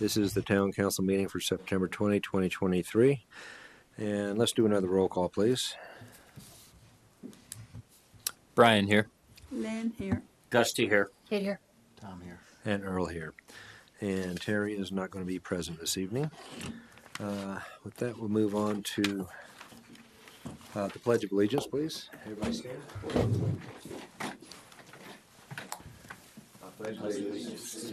This is the town council meeting for September 20, 2023. And let's do another roll call, please. Brian here. Lynn here. Gusty here. Kate here. Tom here. And Earl here. And Terry is not going to be present this evening. Uh, With that, we'll move on to uh, the Pledge of Allegiance, please. Everybody stand. I pledge allegiance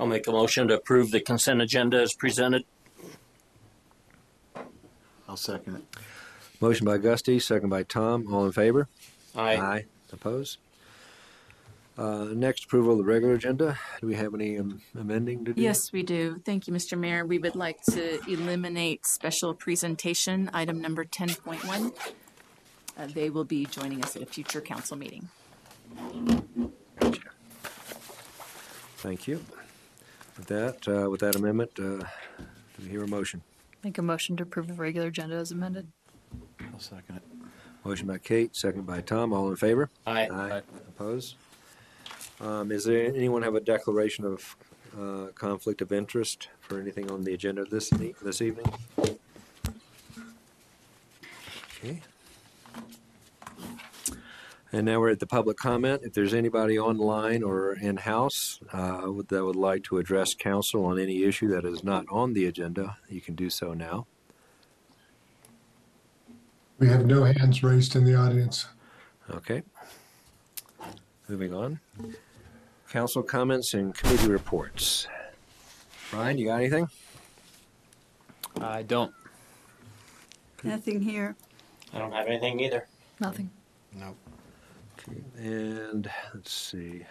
I'll make a motion to approve the consent agenda as presented. I'll second it. Motion by Gusty, second by Tom. All in favor? Aye. Opposed? Uh, next, approval of the regular agenda. Do we have any um, amending to do? Yes, we do. Thank you, Mr. Mayor. We would like to eliminate special presentation, item number 10.1. Uh, They will be joining us at a future council meeting. Thank you. With that, uh, with that amendment, uh, do we hear a motion? Make a motion to approve the regular agenda as amended. I'll second it. Motion by Kate, second by Tom. All in favor? Aye. Aye. Opposed? Um, is there, anyone have a declaration of, uh, conflict of interest for anything on the agenda this, e- this evening? Okay. And now we're at the public comment. If there's anybody online or in-house, uh, that would like to address council on any issue that is not on the agenda, you can do so now. We have no hands raised in the audience. Okay. Moving on. Council comments and committee reports. Brian, you got anything? I don't. Nothing here. I don't have anything either. Nothing. Nope. And let's see.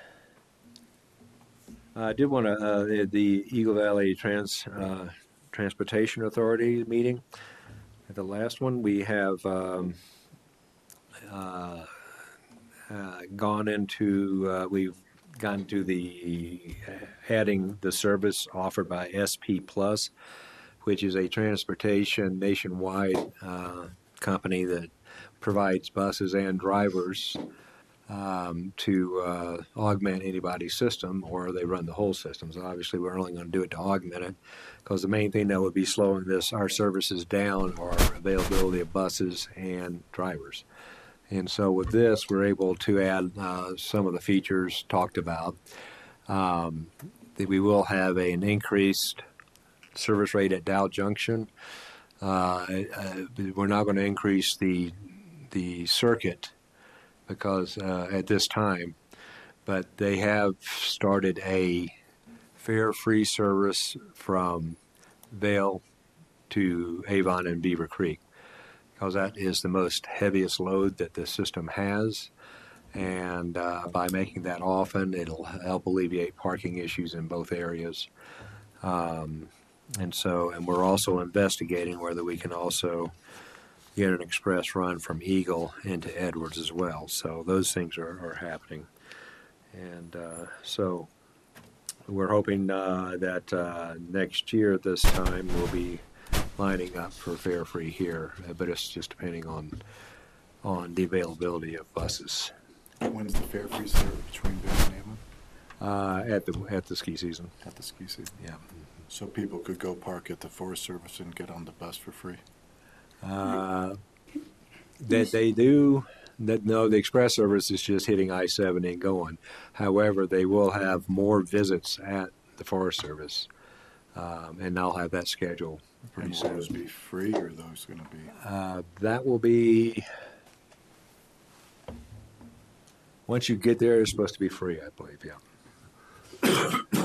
I did want to, uh, the, Eagle Valley Trans, uh, Transportation Authority meeting. The last one, we have, um, uh, uh, gone into, uh, we've gone to the, uh, adding the service offered by SP Plus, which is a transportation nationwide, company that provides buses and drivers um, to uh, augment anybody's system, or they run the whole system. So obviously, we're only going to do it to augment it, because the main thing that would be slowing this our services down are availability of buses and drivers. And so with this, we're able to add uh, some of the features talked about. Um, that we will have an increased service rate at Dowd Junction. Uh, uh, we're not going to increase the the circuit because uh, at this time, but they have started a fare-free service from Vail to Avon and Beaver Creek because that is the most heaviest load that the system has. And uh, by making that often, it'll help alleviate parking issues in both areas. Um, and so, and we're also investigating whether we can also get an express run from Eagle into Edwards as well. So those things are, are happening. And uh, so we're hoping uh, that uh, next year at this time we'll be lining up for fare free here, but it's just depending on on the availability of buses When's the fair free service between Vail and Avon? uh, at the at the ski season. At the ski season. Yeah. So people could go park at the Forest Service and get on the bus for free. Uh, that they do. That no, the express service is just hitting I seventy and going. However, they will have more visits at the Forest Service, um, and I'll have that schedule pretty And will soon. those be free or are those going to be? Uh, that will be once you get there. It's supposed to be free, I believe. Yeah.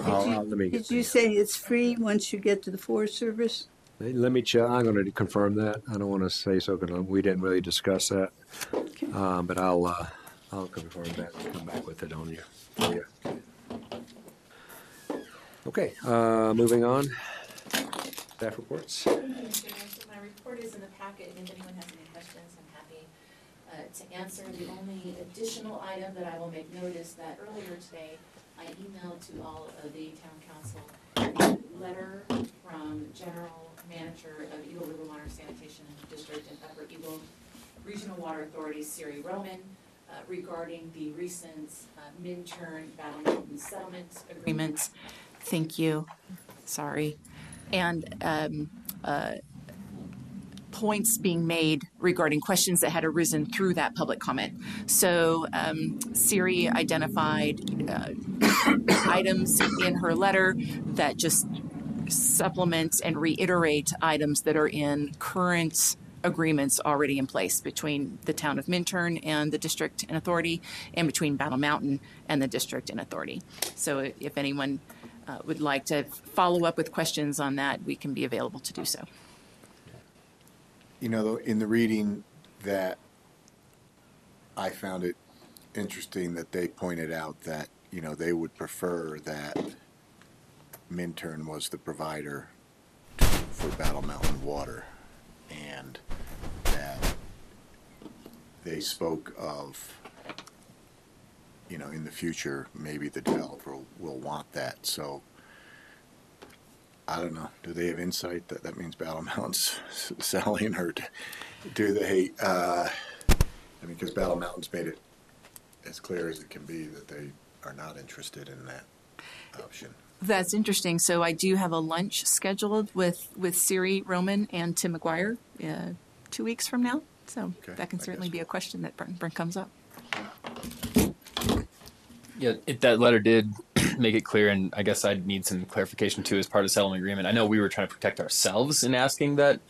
I'll, I'll- let me get Did you say it's free once you get to the Forest Service? Let me check. I'm going to confirm that. I don't want to say so because we didn't really discuss that. Okay. Um, but I'll uh, I'll confirm that and come back with it on you. for you. Okay. Uh, moving on. staff reports. So my report is in the packet, and if anyone has any questions, I'm happy uh, to answer. The only additional item that I will make note is that earlier today, I emailed to all of the town council a letter from General Manager of Eagle River Water Sanitation District and Upper Eagle Regional Water Authority, Siri Roman, uh, regarding the recent uh, Minturn Battle Settlement Agreement. Thank you. Sorry. And um, uh, points being made regarding questions that had arisen through that public comment. So um, Siri identified uh, items in her letter that just supplement and reiterate items that are in current agreements already in place between the town of Minturn and the district and authority, and between Battle Mountain and the district and authority. So if anyone uh, would like to follow up with questions on that, we can be available to do so. You know, in the reading that I found it interesting that they pointed out that, you know, they would prefer that Minturn was the provider for Battle Mountain Water. And that they spoke of, you know, in the future, maybe the developer will want that. So I don't know. Do they have insight that that means Battle Mountain's selling, or do they? Uh, I mean, because Battle Mountain's made it as clear as it can be that they are not interested in that option. That's interesting. So I do have a lunch scheduled with with Siri Roman and Tim McGuire uh, two weeks from now. So Okay, that can certainly be a question that Brent, Brent comes up. Yeah, it, that letter did make it clear, and I guess I'd need some clarification too as part of the settlement agreement. I know we were trying to protect ourselves in asking that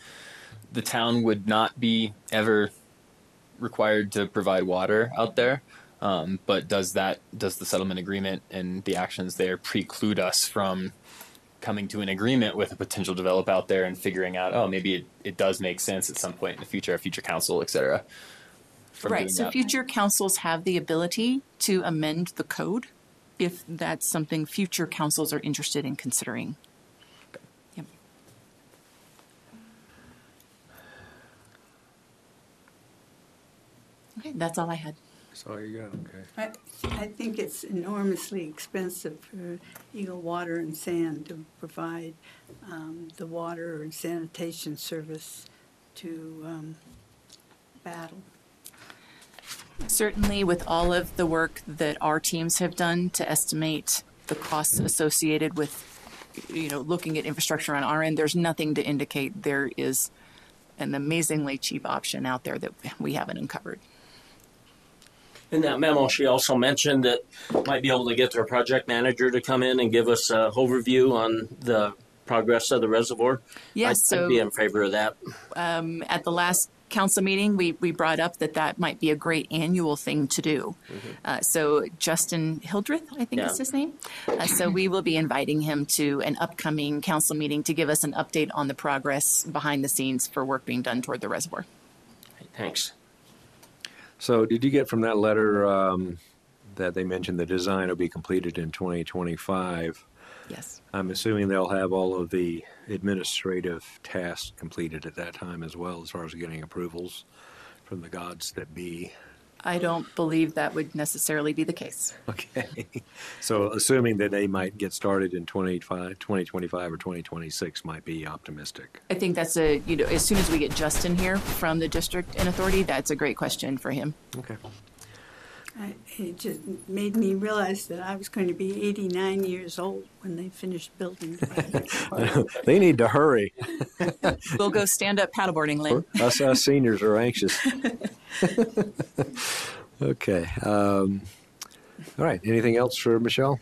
the town would not be ever required to provide water out there. Um, but does that does the settlement agreement and the actions there preclude us from coming to an agreement with a potential developer out there and figuring out, oh, maybe it, it does make sense at some point in the future, a future council, et cetera. Right. So that? future councils have the ability to amend the code if that's something future councils are interested in considering. Yep. Okay, that's all I had. That's all you got, okay. I, I think it's enormously expensive for Eagle Water and Sand to provide um, the water and sanitation service to um, Battle. Certainly, with all of the work that our teams have done to estimate the costs associated with, you know, looking at infrastructure on our end, there's nothing to indicate there is an amazingly cheap option out there that we haven't uncovered. In that memo, she also mentioned that might be able to get their project manager to come in and give us a overview on the progress of the reservoir. Yes, I'd, I'd so be in favor of that. at the last council meeting, we, we brought up that that might be a great annual thing to do. Uh, so Justin Hildreth, I think Yeah. is his name. Uh, so we will be inviting him to an upcoming council meeting to give us an update on the progress behind the scenes for work being done toward the reservoir. Thanks. So did you get from that letter um, that they mentioned the design will be completed in 2025? Yes. I'm assuming they'll have all of the administrative tasks completed at that time as well, as far as getting approvals from the gods that be. I don't believe that would necessarily be the case. Okay. So assuming that they might get started in 25, 2025 or 2026 might be optimistic. I think that's a, you know, as soon as we get Justin here from the district and authority, that's a great question for him. Okay. I, it just made me realize that I was going to be 89 years old when they finished building. they need to hurry. We'll go stand up paddleboarding, Lynn. Us, us seniors are anxious. okay. Um, all right. Anything else for Michelle?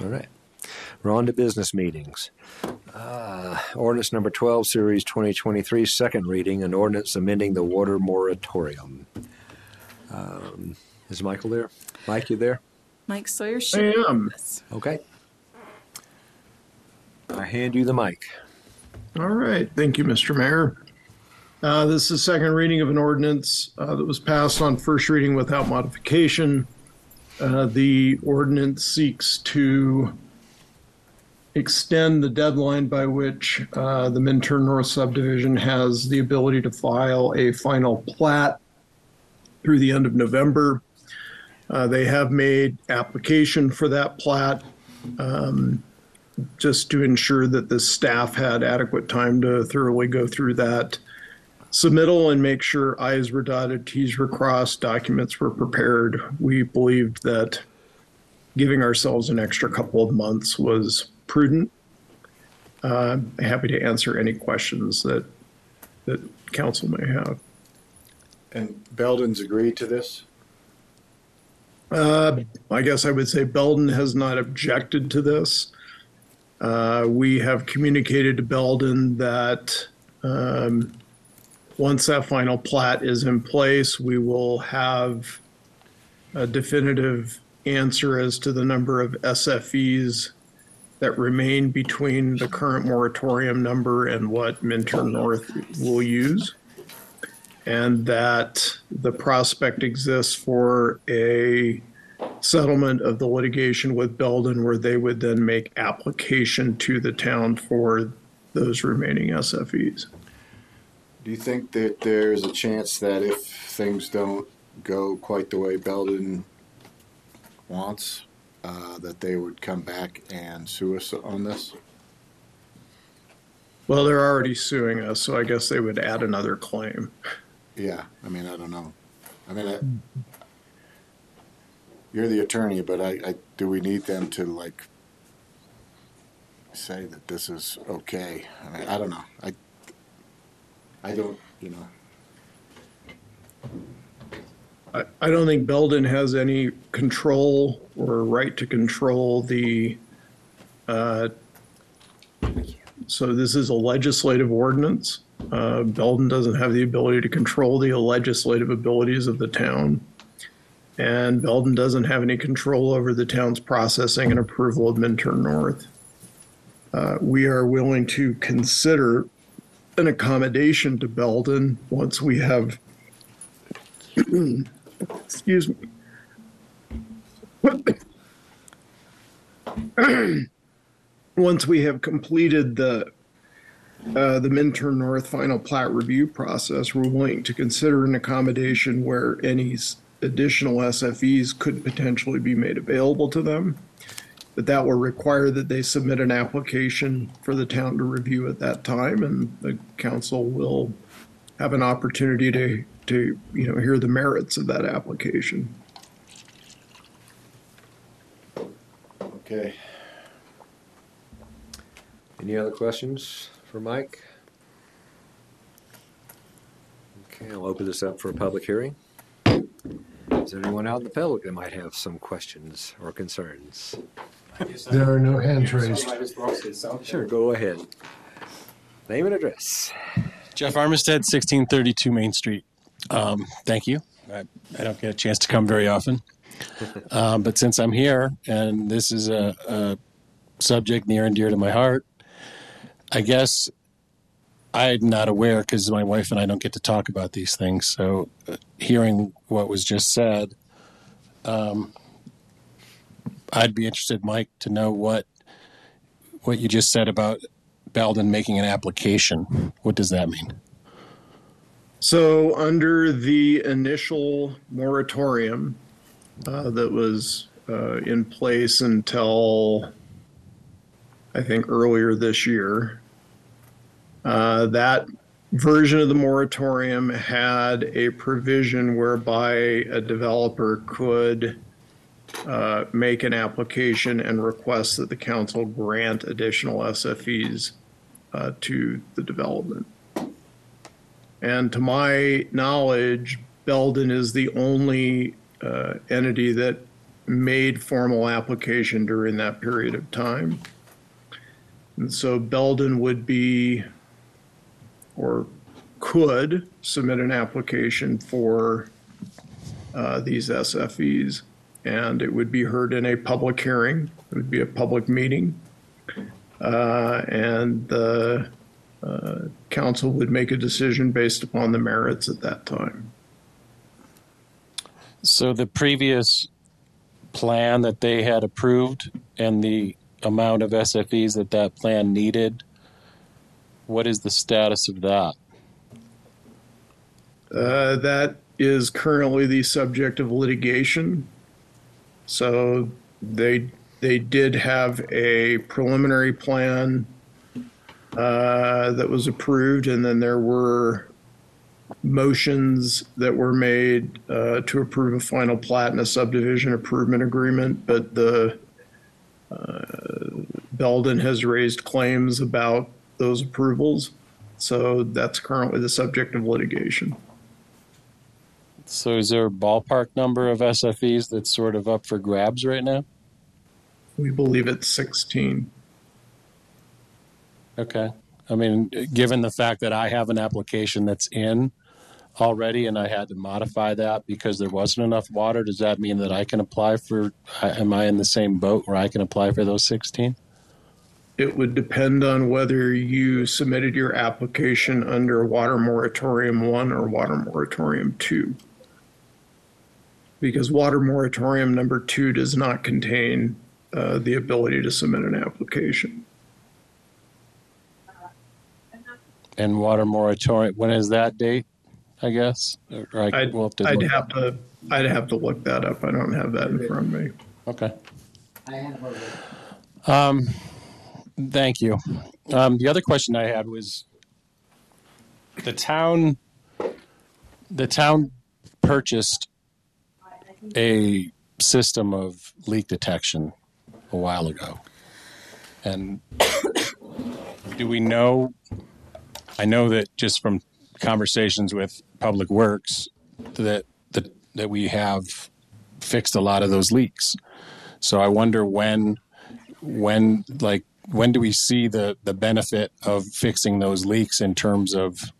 All right. We're on to business meetings. Uh, ordinance number 12, Series 2023, second reading, an ordinance amending the water moratorium. Um, is Michael there? Mike, you there? Mike Sawyer I am. Okay. I hand you the mic. All right. Thank you, Mr. Mayor. Uh, this is second reading of an ordinance uh, that was passed on first reading without modification. Uh, the ordinance seeks to extend the deadline by which uh, the Minturn North subdivision has the ability to file a final plat through the end of November. Uh, They have made application for that plat um, just to ensure that the staff had adequate time to thoroughly go through that submittal and make sure i's were dotted, t's were crossed, documents were prepared. We believed that giving ourselves an extra couple of months was prudent. Uh, happy to answer any questions that that council may have. And Belden's agreed to this? Uh, I guess I would say Belden has not objected to this. Uh, we have communicated to Belden that um, once that final plat is in place, we will have a definitive answer as to the number of SFEs that remain between the current moratorium number and what Minturn North will use. And that the prospect exists for a settlement of the litigation with Belden where they would then make application to the town for those remaining SFEs. Do you think that there's a chance that if things don't go quite the way Belden wants, uh, that they would come back and sue us on this? Well, they're already suing us, so I guess they would add another claim. Yeah, I mean, I don't know. I mean, I, you're the attorney, but I, I, do we need them to like say that this is okay? I mean, I don't know. I, I don't, you know. I, I don't think Belden has any control or right to control the, uh, so this is a legislative ordinance. Uh, Belden doesn't have the ability to control the legislative abilities of the town. And Belden doesn't have any control over the town's processing and approval of Minturn North. Uh, we are willing to consider an accommodation to Belden once we have excuse me. Once we have completed the uh, the Minturn North final plat review process, we're willing to consider an accommodation where any additional SFEs could potentially be made available to them. But that will require that they submit an application for the town to review at that time, and the council will have an opportunity to, to, you know, hear the merits of that application. Okay. Any other questions for Mike? Okay, I'll open this up for a public hearing. Is there anyone out in the public that might have some questions or concerns? There are no hands raised. Sure, go ahead. Name and address. Jeff Armistead, 1632 Main Street. Um, thank you. I, I don't get a chance to come very often. Um, but since I'm here and this is a, a subject near and dear to my heart, I guess I'm not aware because my wife and I don't get to talk about these things. So, uh, hearing what was just said, um, I'd be interested, Mike, to know what what you just said about Belden making an application. What does that mean? So, under the initial moratorium uh, that was uh, in place until I think earlier this year, uh, that version of the moratorium had a provision whereby a developer could uh, make an application and request that the council grant additional SFEs uh, to the development. And to my knowledge, Belden is the only uh, entity that made formal application during that period of time. And so Belden would be, or could submit an application for uh, these SFEs. And it would be heard in a public hearing. It would be a public meeting. Uh, and the uh, council would make a decision based upon the merits at that time. So the previous plan that they had approved and the amount of SFEs that that plan needed. What is the status of that? Uh, that is currently the subject of litigation. So they they did have a preliminary plan uh, that was approved, and then there were motions that were made uh, to approve a final plat and a subdivision improvement agreement. But the uh, Belden has raised claims about those approvals, so that's currently the subject of litigation. So is there a ballpark number of SFEs that's sort of up for grabs right now? We believe it's 16. Okay. I mean, given the fact that I have an application that's in already and I had to modify that because there wasn't enough water, does that mean that I can apply for, am I in the same boat where I can apply for those 16? It would depend on whether you submitted your application under Water Moratorium 1 or Water Moratorium 2. Because Water Moratorium number 2 does not contain uh, the ability to submit an application. And water moratorium, when is that date, I guess? Or I, I'd, we'll have to I'd look- have to I'd have to look that up. I don't have that in front of me. Okay. Um, thank you. Um, the other question I had was the town, the town purchased a system of leak detection a while ago. And do we know, I know that just from conversations with Public Works, that, that, that we have fixed a lot of those leaks. So I wonder when, when, like, when do we see the, the benefit of fixing those leaks in terms of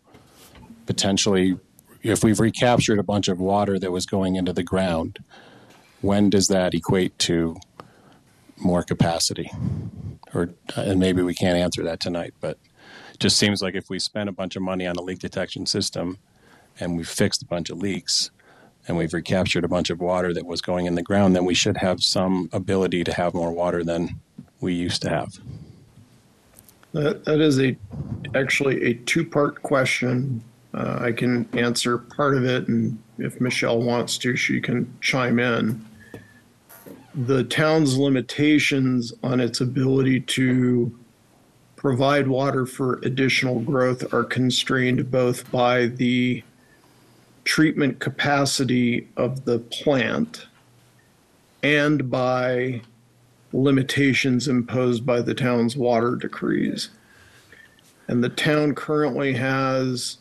potentially, if we've recaptured a bunch of water that was going into the ground, when does that equate to more capacity? Or, uh, and maybe we can't answer that tonight, but it just seems like if we spend a bunch of money on a leak detection system and we've fixed a bunch of leaks, and we've recaptured a bunch of water that was going in the ground, then we should have some ability to have more water than we used to have. That, that is a actually a two part question. Uh, I can answer part of it, and if Michelle wants to, she can chime in. The town's limitations on its ability to provide water for additional growth are constrained both by the treatment capacity of the plant and by limitations imposed by the town's water decrees. And the town currently has,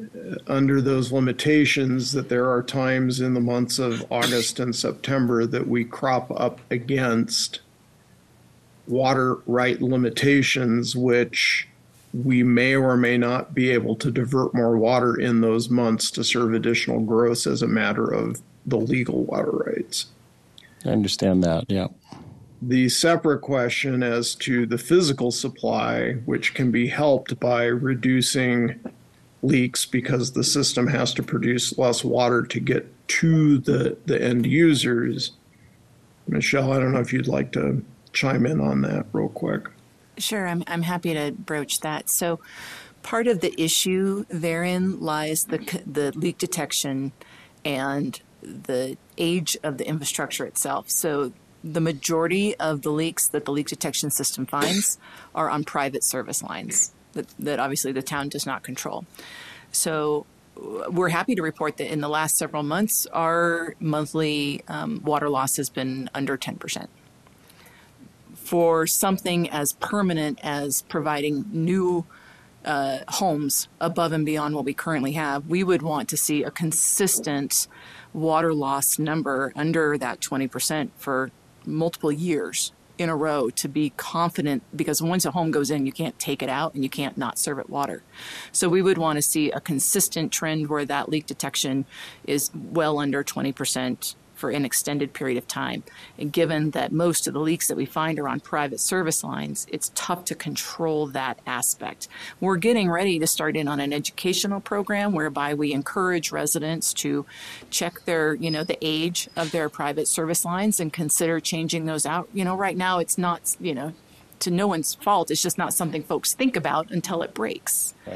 uh, under those limitations, that there are times in the months of August and September that we crop up against water right limitations, which we may or may not be able to divert more water in those months to serve additional growth as a matter of the legal water rights. I understand that, yeah. The separate question as to the physical supply, which can be helped by reducing leaks because the system has to produce less water to get to the, the end users. Michelle, I don't know if you'd like to chime in on that real quick. Sure, I'm, I'm happy to broach that. So, part of the issue therein lies the, the leak detection and the age of the infrastructure itself. So, the majority of the leaks that the leak detection system finds are on private service lines that, that obviously the town does not control. So, we're happy to report that in the last several months, our monthly um, water loss has been under 10% for something as permanent as providing new uh, homes above and beyond what we currently have, we would want to see a consistent water loss number under that 20% for multiple years in a row to be confident because once a home goes in, you can't take it out and you can't not serve it water. So we would want to see a consistent trend where that leak detection is well under 20% for an extended period of time. And given that most of the leaks that we find are on private service lines, it's tough to control that aspect. We're getting ready to start in on an educational program whereby we encourage residents to check their, you know, the age of their private service lines and consider changing those out. You know, right now it's not, you know, to no one's fault. It's just not something folks think about until it breaks. Uh,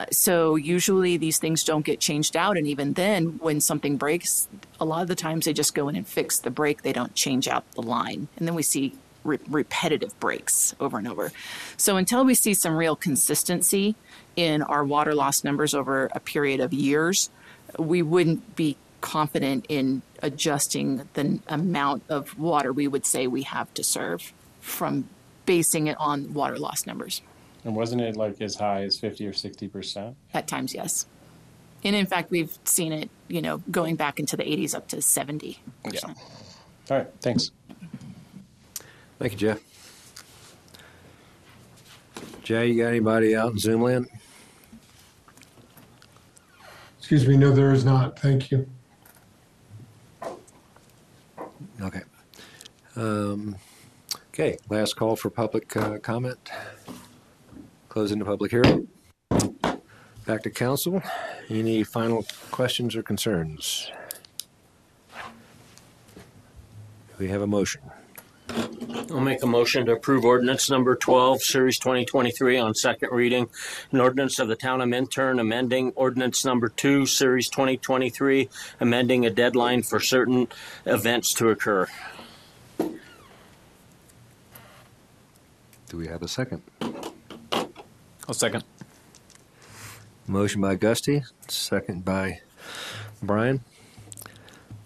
Uh, so usually these things don't get changed out, and even then, when something breaks, a lot of the times they just go in and fix the break. They don't change out the line, and then we see re- repetitive breaks over and over. So until we see some real consistency in our water loss numbers over a period of years, we wouldn't be confident in adjusting the amount of water we would say we have to serve from basing it on water loss numbers. And wasn't it like as high as 50 or 60%? At times, yes. And in fact, we've seen it, you know, going back into the 80s up to 70. Yeah. All right, thanks. Thank you, Jeff. Jay, you got anybody out in Zoom land? Excuse me, no, there is not. Thank you. Okay. Um, okay, last call for public uh, comment. Closing the public hearing. Back to council. Any final questions or concerns? We have a motion. I'll make a motion to approve ordinance number 12, series 2023 on second reading. An ordinance of the town of Minturn amending ordinance number 2, series 2023, amending a deadline for certain events to occur. Do we have a second? I'll second. Motion by Gusty, second by Brian.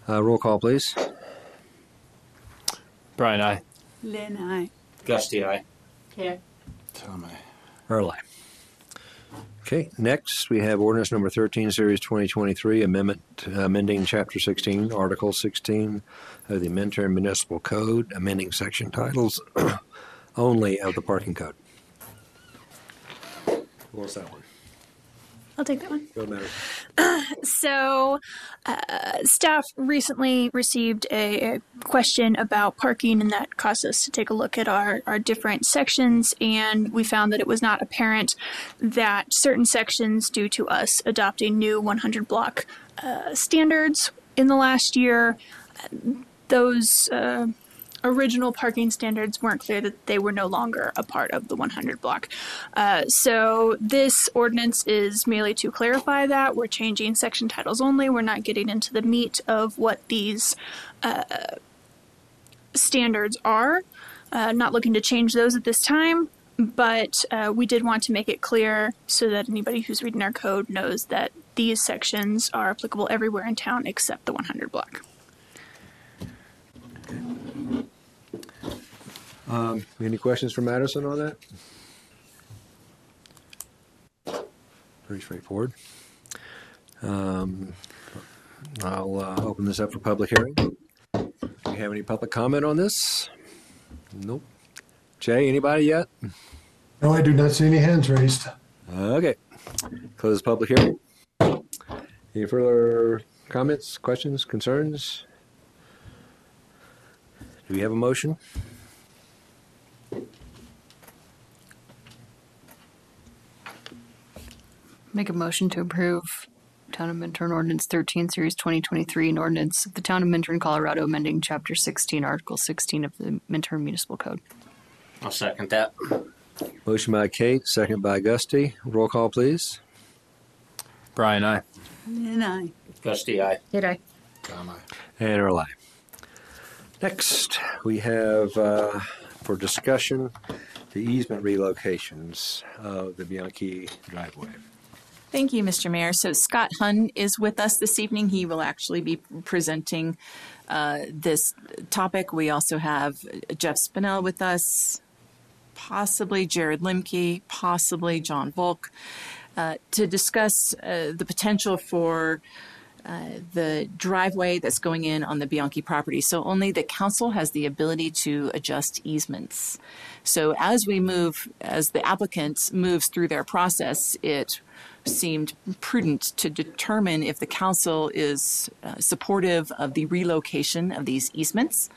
Uh, roll call, please. Brian, I. Lynn, I. Gusty, aye. Early. Okay, next we have ordinance number 13, series 2023, amendment, uh, amending chapter 16, article 16 of the Minturn Municipal Code, amending section titles only of the parking code. Who wants that one? I'll take that one. Don't matter. So, uh, staff recently received a, a question about parking, and that caused us to take a look at our, our different sections. And we found that it was not apparent that certain sections, due to us adopting new 100 block uh, standards in the last year, those uh, original parking standards weren't clear that they were no longer a part of the 100 block. Uh, so this ordinance is merely to clarify that. We're changing section titles only. We're not getting into the meat of what these uh, standards are. Uh, not looking to change those at this time. But uh, we did want to make it clear so that anybody who's reading our code knows that these sections are applicable everywhere in town except the 100 block. Um, any questions for Madison on that? Pretty straightforward. Um, I'll uh, open this up for public hearing. Do you have any public comment on this? Nope. Jay, anybody yet? No, I do not see any hands raised. Okay. Close public hearing. Any further comments, questions, concerns? Do we have a motion? Make a motion to approve Town of Minturn Ordinance 13, Series 2023, an ordinance of the Town of Minturn, Colorado, amending Chapter 16, Article 16 of the Minturn Municipal Code. I'll second that. Motion by Kate, second by Gusty. Roll call, please. Brian, I. Lynn, I. Gusty, aye. Did I? And our lie. Next, we have uh, for discussion the easement relocations of the Bianchi driveway. Thank you, Mr. Mayor. So Scott Hunn is with us this evening. He will actually be presenting uh, this topic. We also have Jeff Spinell with us, possibly Jared Limke, possibly John Volk, uh, to discuss uh, the potential for uh, the driveway that's going in on the Bianchi property. So only the council has the ability to adjust easements. So as we move, as the applicant moves through their process, it seemed prudent to determine if the council is uh, supportive of the relocation of these easements.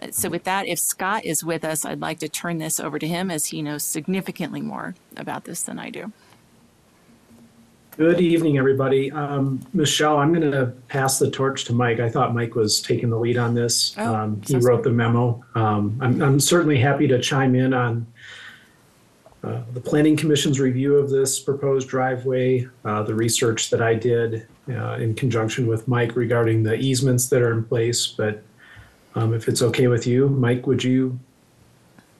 Uh, So with that, if Scott is with us, I'd like to turn this over to him as he knows significantly more about this than I do. Good evening, everybody. Um, Michelle, I'm going to pass the torch to Mike. I thought Mike was taking the lead on this. Oh, Um, so He wrote the memo. Um, I'm, I'm certainly happy to chime in on uh, the Planning Commission's review of this proposed driveway, uh, the research that I did uh, in conjunction with Mike regarding the easements that are in place. But um, if it's okay with you, Mike, would you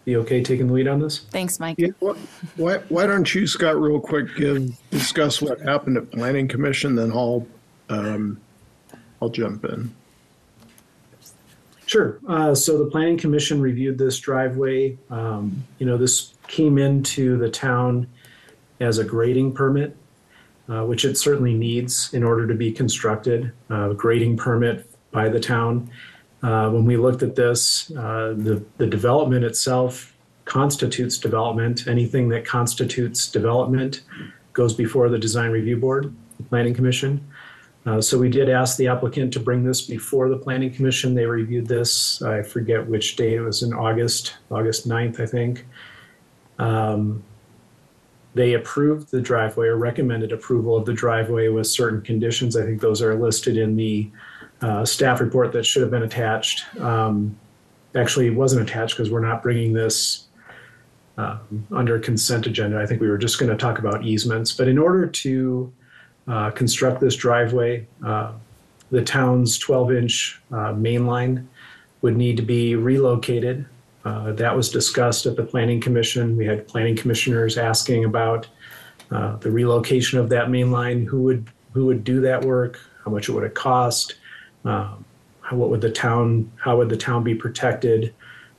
be okay taking the lead on this? Thanks, Mike. Yeah, wh- why, why don't you, Scott, real quick, give, discuss what happened at Planning Commission, then I'll, um, I'll jump in. Sure. Uh, so the planning commission reviewed this driveway. Um, you know, this came into the town as a grading permit, uh, which it certainly needs in order to be constructed. Uh, grading permit by the town. Uh, when we looked at this, uh, the the development itself constitutes development. Anything that constitutes development goes before the design review board, the planning commission. Uh, So we did ask the applicant to bring this before the planning commission. They reviewed this, I forget which date, it was in August, August 9th, I think. Um, They approved the driveway or recommended approval of the driveway with certain conditions. I think those are listed in the uh, staff report that should have been attached. Um, Actually, it wasn't attached because we're not bringing this um, under consent agenda. I think we were just going to talk about easements. But in order to uh, construct this driveway. Uh, the town's 12 inch uh, main line would need to be relocated. Uh, that was discussed at the Planning Commission. We had planning commissioners asking about uh, the relocation of that main line. Who would who would do that work? How much it would it cost? Um, how, what would the town? How would the town be protected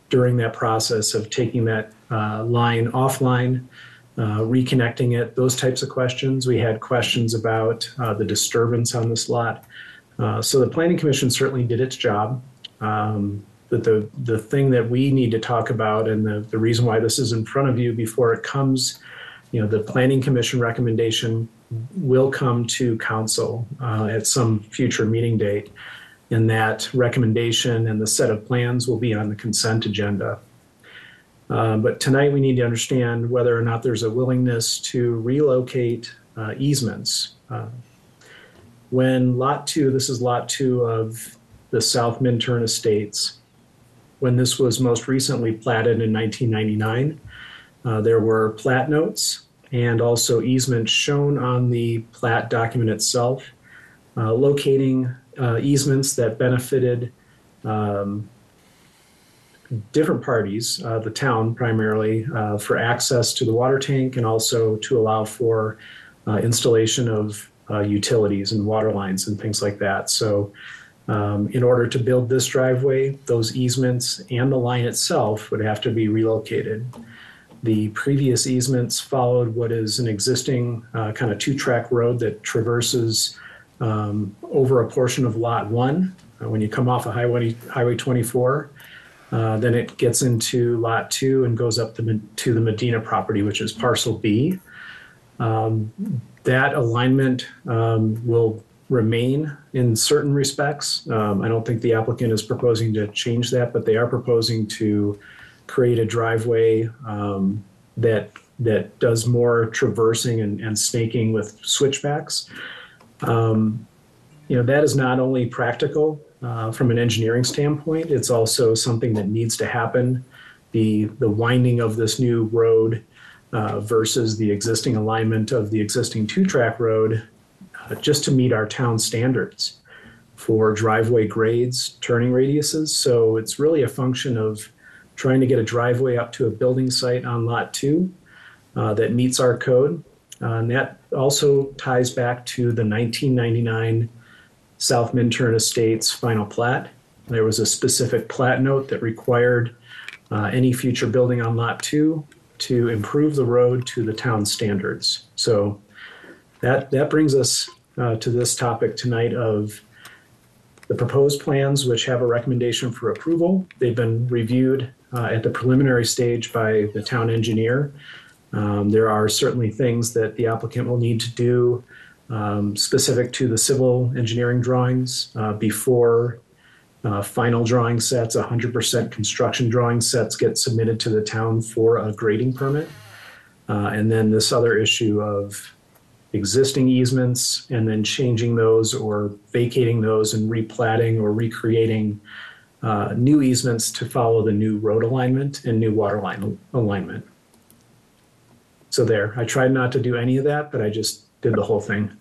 during that process of taking that uh, line offline? Uh, reconnecting it, those types of questions. We had questions about uh, the disturbance on this lot. Uh, so the Planning Commission certainly did its job. Um, but the, the thing that we need to talk about and the, the reason why this is in front of you before it comes, you know, the Planning Commission recommendation will come to council uh, at some future meeting date. And that recommendation and the set of plans will be on the consent agenda. Uh, But tonight, we need to understand whether or not there's a willingness to relocate uh, easements. Uh, When Lot 2, this is Lot 2 of the South Minturn Estates, when this was most recently platted in 1999, uh, there were plat notes and also easements shown on the plat document itself, uh, locating uh, easements that benefited um, different parties, uh, the town primarily, uh, for access to the water tank and also to allow for uh, installation of uh, utilities and water lines and things like that. So, um, in order to build this driveway, those easements and the line itself would have to be relocated. The previous easements followed what is an existing uh, kind of two track road that traverses um, over a portion of Lot 1. Uh, when you come off of Highway, Highway 24, uh, then it gets into Lot 2 and goes up the, to the Medina property, which is parcel B. Um, that alignment um, will remain in certain respects. Um, I don't think the applicant is proposing to change that, but they are proposing to create a driveway um, that that does more traversing and, and snaking with switchbacks. Um, you know that is not only practical uh, from an engineering standpoint; it's also something that needs to happen. The the winding of this new road uh, versus the existing alignment of the existing two-track road, uh, just to meet our town standards for driveway grades, turning radiuses. So it's really a function of trying to get a driveway up to a building site on Lot 2 uh, that meets our code. Uh, and that also ties back to the 1999 South Minturn Estates final plat. There was a specific plat note that required uh, any future building on Lot 2 to improve the road to the town standards. So that, that brings us uh, to this topic tonight of the proposed plans, which have a recommendation for approval. They've been reviewed uh, at the preliminary stage by the town engineer. Um, There are certainly things that the applicant will need to do um, specific to the civil engineering drawings uh, before uh, final drawing sets, 100% construction drawing sets get submitted to the town for a grading permit. Uh, And then this other issue of existing easements and then changing those or vacating those and replatting or recreating uh, new easements to follow the new road alignment and new water line alignment. So there, I tried not to do any of that, but I just did the whole thing.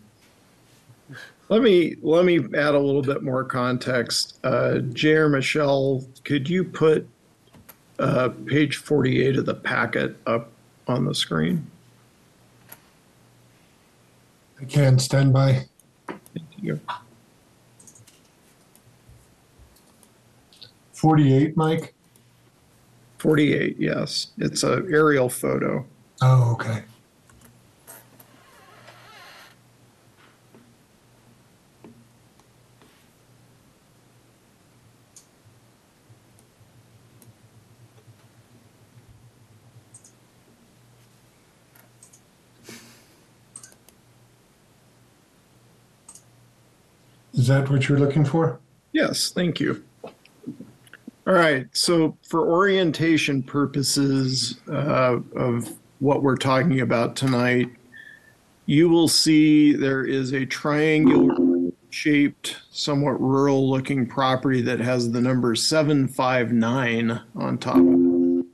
Let me let me add a little bit more context. Uh, Jay Michelle, could you put uh, page 48 of the packet up on the screen? I can stand by. Thank you. 48, Mike? 48, yes. It's a aerial photo. Oh, okay. Is that what you're looking for? Yes, thank you. All right, so for orientation purposes uh, of what we're talking about tonight, you will see there is a triangular shaped, somewhat rural looking property that has the number 759 on top of it.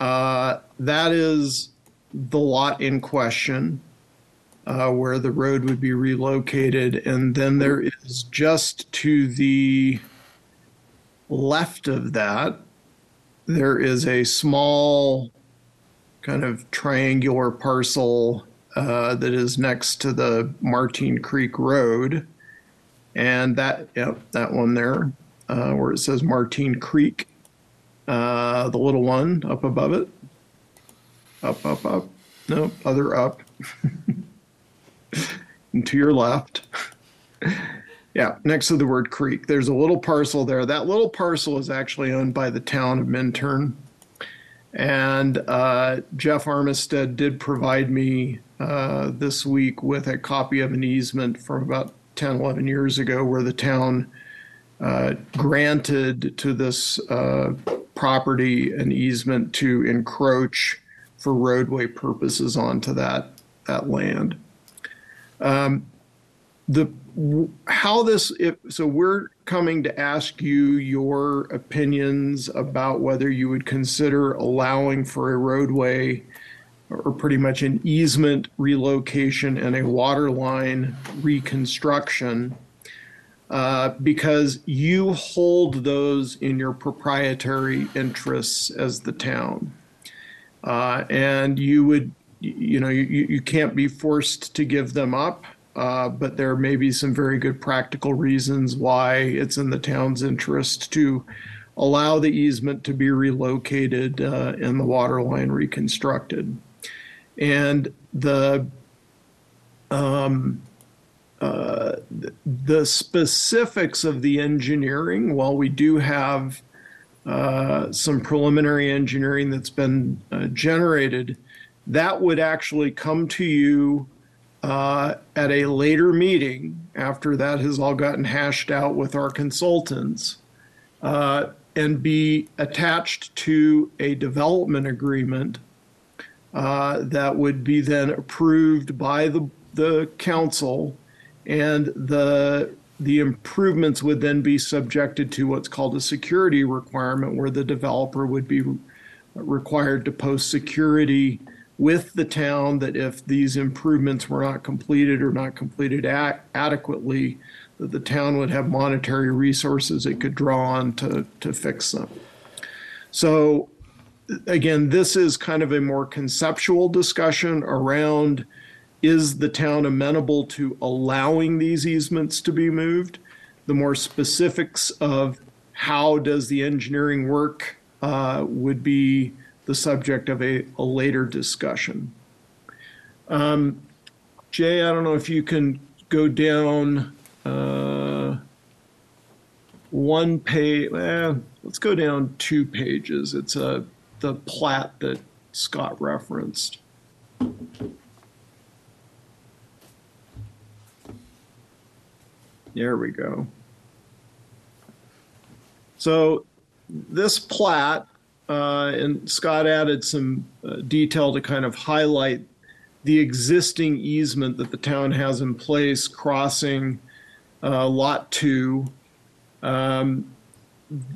Uh, that is the lot in question uh, where the road would be relocated. And then there is just to the left of that, there is a small kind of triangular parcel uh, that is next to the Martine Creek Road. And that, yep, that one there, uh, where it says Martine Creek, uh, the little one up above it. Up, up, up. No, other up. and to your left. yeah, next to the word creek, there's a little parcel there. That little parcel is actually owned by the town of Minturn. And uh, Jeff Armistead did provide me uh, this week with a copy of an easement from about 10, 11 years ago where the town uh, granted to this uh, property an easement to encroach for roadway purposes onto that, that land. Um, the how this if so we're coming to ask you your opinions about whether you would consider allowing for a roadway or pretty much an easement relocation and a water line reconstruction uh, because you hold those in your proprietary interests as the town. Uh, and you would you know, you, you can't be forced to give them up, uh, but there may be some very good practical reasons why it's in the town's interest to allow the easement to be relocated uh, and the water line reconstructed. And the um, uh, the specifics of the engineering, while we do have uh, some preliminary engineering that's been uh, generated, that would actually come to you uh, at a later meeting after that has all gotten hashed out with our consultants uh, and be attached to a development agreement uh, that would be then approved by the, the council and the the improvements would then be subjected to what's called a security requirement where the developer would be required to post security with the town that if these improvements were not completed or not completed a- adequately, that the town would have monetary resources it could draw on to, to fix them. So, again, this is kind of a more conceptual discussion around is the town amenable to allowing these easements to be moved? The more specifics of how does the engineering work uh, would be the subject of a, a later discussion. Um, Jay, I don't know if you can go down uh, one page. Eh, let's go down two pages. It's a the plat that Scott referenced. There we go. So this plat, uh, and Scott added some uh, detail to kind of highlight the existing easement that the town has in place crossing uh, Lot 2. Um,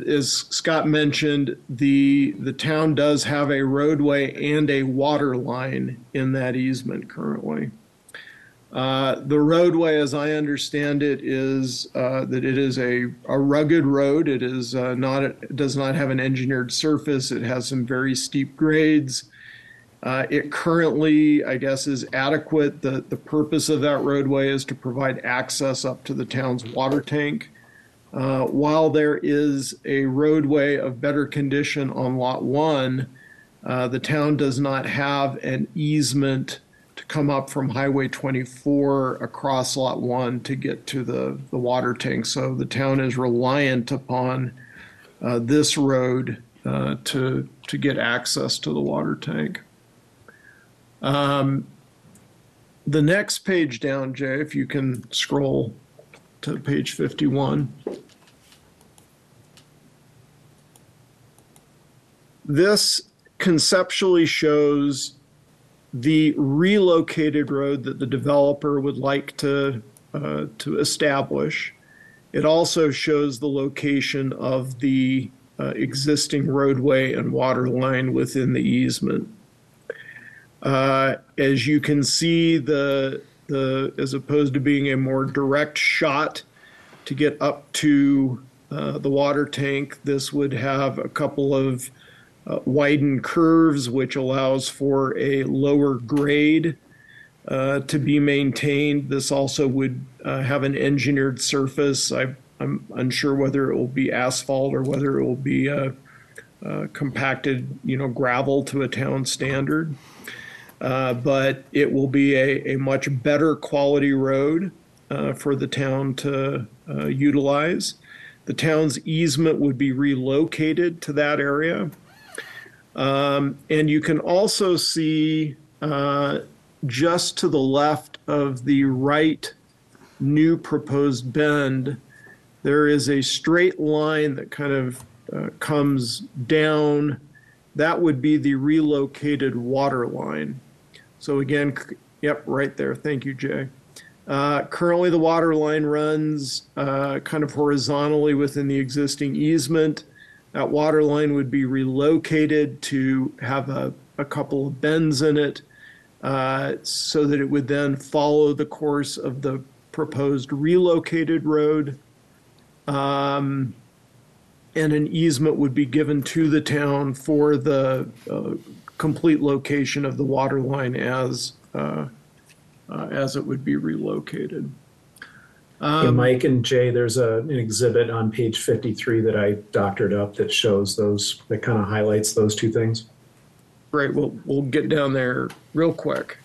as Scott mentioned, the the town does have a roadway and a water line in that easement currently. Uh, the roadway, as I understand it, is uh, that it is a, a rugged road. It is uh, not it does not have an engineered surface. It has some very steep grades. Uh, it currently, I guess, is adequate. The the purpose of that roadway is to provide access up to the town's water tank. Uh, while there is a roadway of better condition on Lot 1, uh, the town does not have an easement to come up from Highway 24 across Lot 1 to get to the, the water tank. So the town is reliant upon uh, this road uh, to, to get access to the water tank. Um, the next page down, Jay, if you can scroll to page 51. This conceptually shows the relocated road that the developer would like to uh, to establish. It also shows the location of the uh, existing roadway and water line within the easement. Uh, as you can see, the the as opposed to being a more direct shot to get up to uh, the water tank, this would have a couple of uh, widened curves, which allows for a lower grade uh, to be maintained. This also would uh, have an engineered surface. I, am unsure whether it will be asphalt or whether it will be uh, uh, compacted, you know, gravel to a town standard. Uh, but it will be a, a much better quality road for the town to utilize. The town's easement would be relocated to that area. Um, and you can also see uh, just to the left of the right new proposed bend, there is a straight line that kind of uh, comes down. That would be the relocated water line. So again, yep, right there. Thank you, Jay. Uh, currently, the water line runs uh, kind of horizontally within the existing easement. That water line would be relocated to have a, a couple of bends in it uh, so that it would then follow the course of the proposed relocated road. Um, and an easement would be given to the town for the uh, complete location of the water line as uh, uh, as it would be relocated. Um, Mike and Jay, there's a, an exhibit on page 53 that I doctored up that shows those, that kind of highlights those two things. Great, we'll, we'll get down there real quick.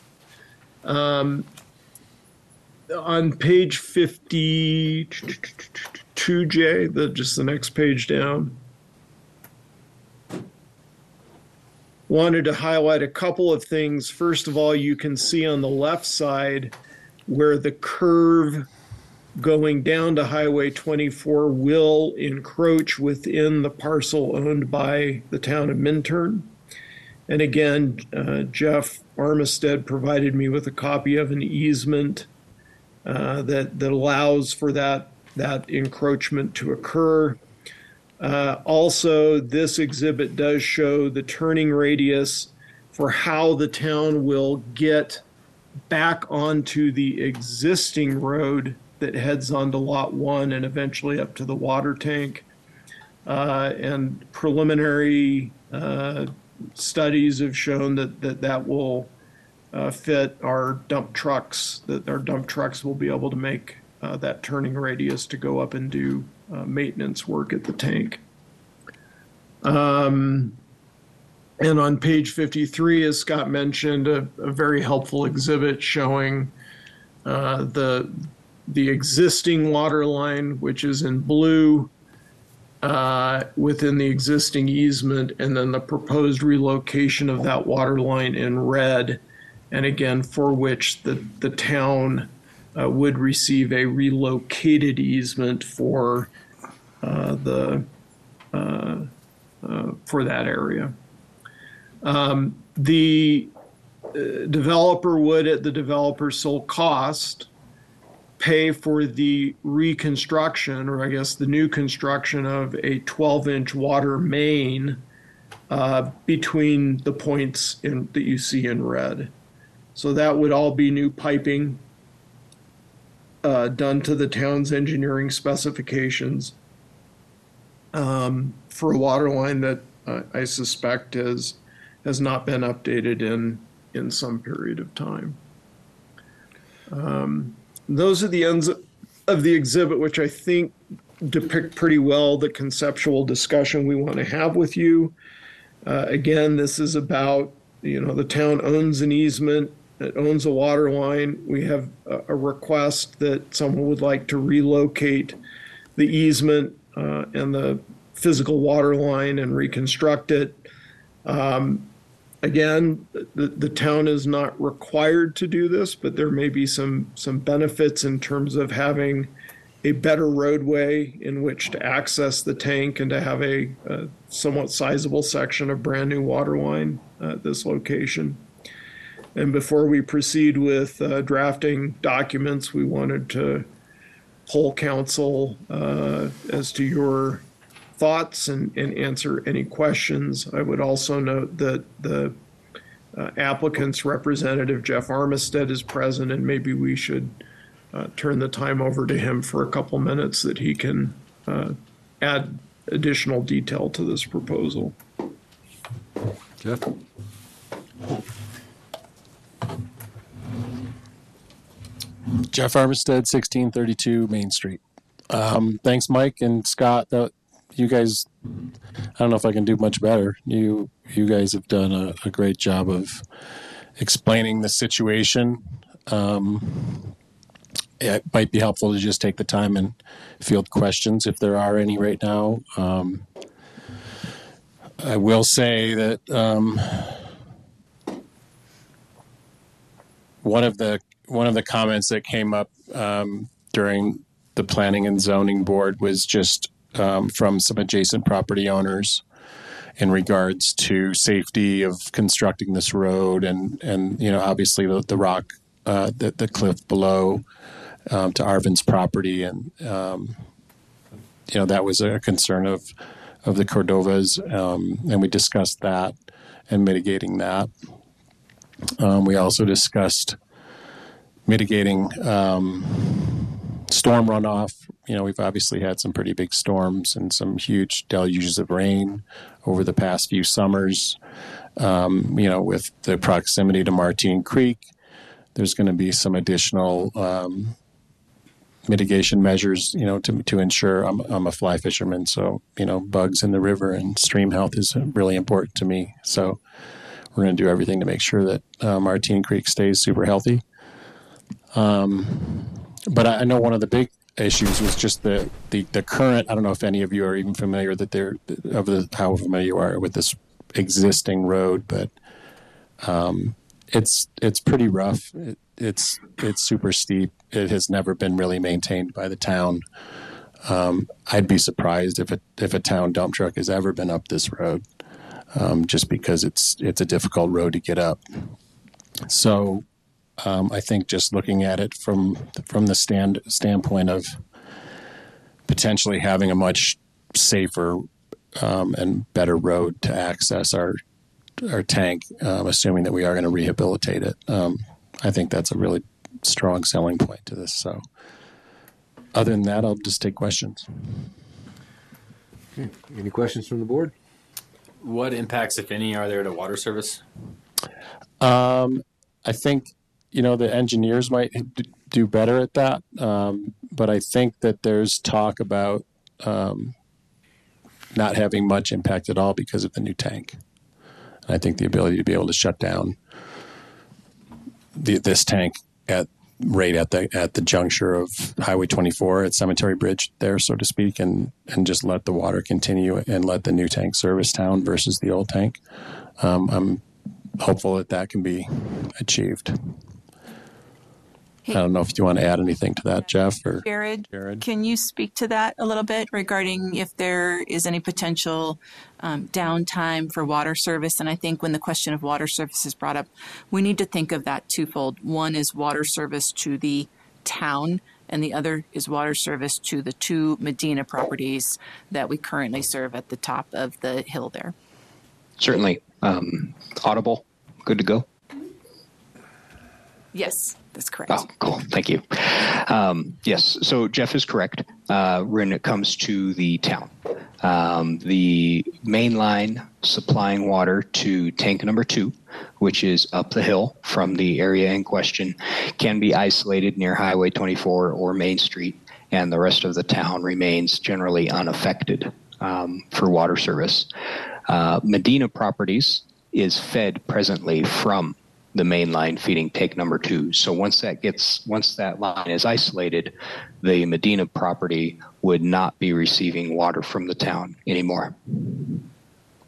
Um, on page 52, Jay, the, just the next page down. Wanted to highlight a couple of things. First of all, you can see on the left side where the curve going down to Highway 24 will encroach within the parcel owned by the town of Minturn. And again, uh, Jeff Armistead provided me with a copy of an easement uh, that that allows for that that encroachment to occur. Uh, also, this exhibit does show the turning radius for how the town will get back onto the existing road that heads onto Lot 1 and eventually up to the water tank. Uh, and preliminary uh, studies have shown that that, that will uh, fit our dump trucks, that our dump trucks will be able to make uh, that turning radius to go up and do uh, maintenance work at the tank. Um, and on page 53, as Scott mentioned, a, a very helpful exhibit showing uh, the the existing water line, which is in blue, uh, within the existing easement, and then the proposed relocation of that water line in red, and again for which the the town uh, would receive a relocated easement for uh, the uh, uh, for that area. Um, the uh, developer would, at the developer's sole cost, pay for the reconstruction, or I guess the new construction of a 12 inch water main uh, between the points in, that you see in red. So that would all be new piping uh, done to the town's engineering specifications um, for a water line that uh, I suspect has has not been updated in in some period of time. Um, those are the ends of the exhibit, which I think depict pretty well the conceptual discussion we want to have with you. Uh, again, this is about you know the town owns an easement it owns a water line. We have a, a request that someone would like to relocate the easement uh, and the physical water line and reconstruct it. Um, again, the, the town is not required to do this, but there may be some some benefits in terms of having a better roadway in which to access the tank and to have a, a somewhat sizable section of brand new water line at this location. And before we proceed with uh, drafting documents, we wanted to poll council uh, as to your thoughts and, and answer any questions. I would also note that the uh, applicant's representative, Jeff Armistead, is present, and maybe we should uh, turn the time over to him for a couple minutes that he can uh, add additional detail to this proposal. Jeff? Jeff Armistead, 1632 Main Street. Um, thanks, Mike and Scott. That, you guys, I don't know if I can do much better. You you guys have done a, a great job of explaining the situation. Um, it might be helpful to just take the time and field questions if there are any right now. Um, I will say that um, one of the one of the comments that came up um, during the planning and zoning board was just um, from some adjacent property owners in regards to safety of constructing this road and and you know obviously the, the rock uh, the, the cliff below um, to Arvin's property. And um, you know that was a concern of of the Cordovas um, and we discussed that and mitigating that. Um, we also discussed mitigating um, storm runoff. You know, we've obviously had some pretty big storms and some huge deluges of rain over the past few summers. Um, you know, with the proximity to Martine Creek, there's going to be some additional um, mitigation measures. You know, to to ensure I'm I'm a fly fisherman, so you know, bugs in the river and stream health is really important to me. So we're going to do everything to make sure that uh, Creek stays super healthy. Um, but I, know one of the big issues was just the, the, the current. I don't know if any of you are even familiar that they're of the how familiar you are with this existing road, but um, it's it's pretty rough. It, it's it's super steep. It has never been really maintained by the town. Um, I'd be surprised if a if a town dump truck has ever been up this road, um, just because it's it's a difficult road to get up. So um, I think just looking at it from from the stand standpoint of potentially having a much safer um, and better road to access our our tank, um, assuming that we are going to rehabilitate it. Um, I think that's a really strong selling point to this. So, other than that, I'll just take questions. Okay. Any questions from the board? What impacts, if any, are there to water service? Um, I think you know the engineers might do better at that, um, but I think that there's talk about um, not having much impact at all because of the new tank. I think the ability to be able to shut down the, this tank at right at the at the juncture of Highway 24 at Cemetery Bridge there, so to speak, and and just let the water continue and let the new tank service town versus the old tank. Um, I'm hopeful that that can be achieved. I don't know if you want to add anything to that, Jeff or Jared, Jared. can you speak to that a little bit regarding if there is any potential um, downtime for water service? And I think when the question of water service is brought up, we need to think of that twofold. One is water service to the town, and the other is water service to the two Medina properties that we currently serve at the top of the hill there. Certainly. Um, audible. Good to go. Yes, that's correct. Oh, cool. Thank you. Um, yes. So Jeff is correct uh, when it comes to the town. Um, the main line supplying water to tank number two, which is up the hill from the area in question, can be isolated near Highway 24 or Main Street, and the rest of the town remains generally unaffected um, for water service. Uh, Medina Properties is fed presently from the main line feeding tank number two. So once that gets once that line is isolated, the Medina property would not be receiving water from the town anymore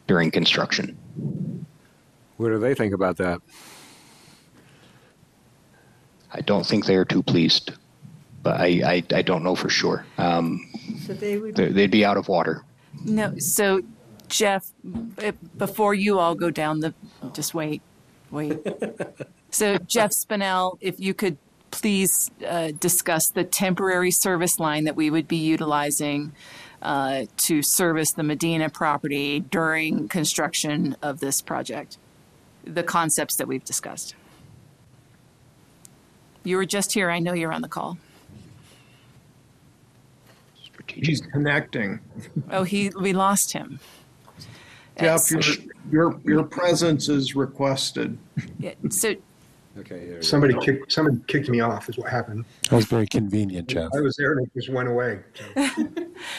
during construction. What do they think about that? I don't think they are too pleased, but I, I, I don't know for sure. Um, So they would, they- they'd be out of water. No, so Jeff, before you all go down the, just wait, wait. So Jeff Spinell, if you could please uh, discuss the temporary service line that we would be utilizing uh, to service the Medina property during construction of this project, the concepts that we've discussed. You were just here. I know you're on the call. He's connecting. Oh, he, we lost him. Jeff, your, your, your presence is requested. Yeah, So Okay. here we go. Somebody kicked, somebody kicked me off is what happened. That was very convenient, Jeff. I was there and it just went away.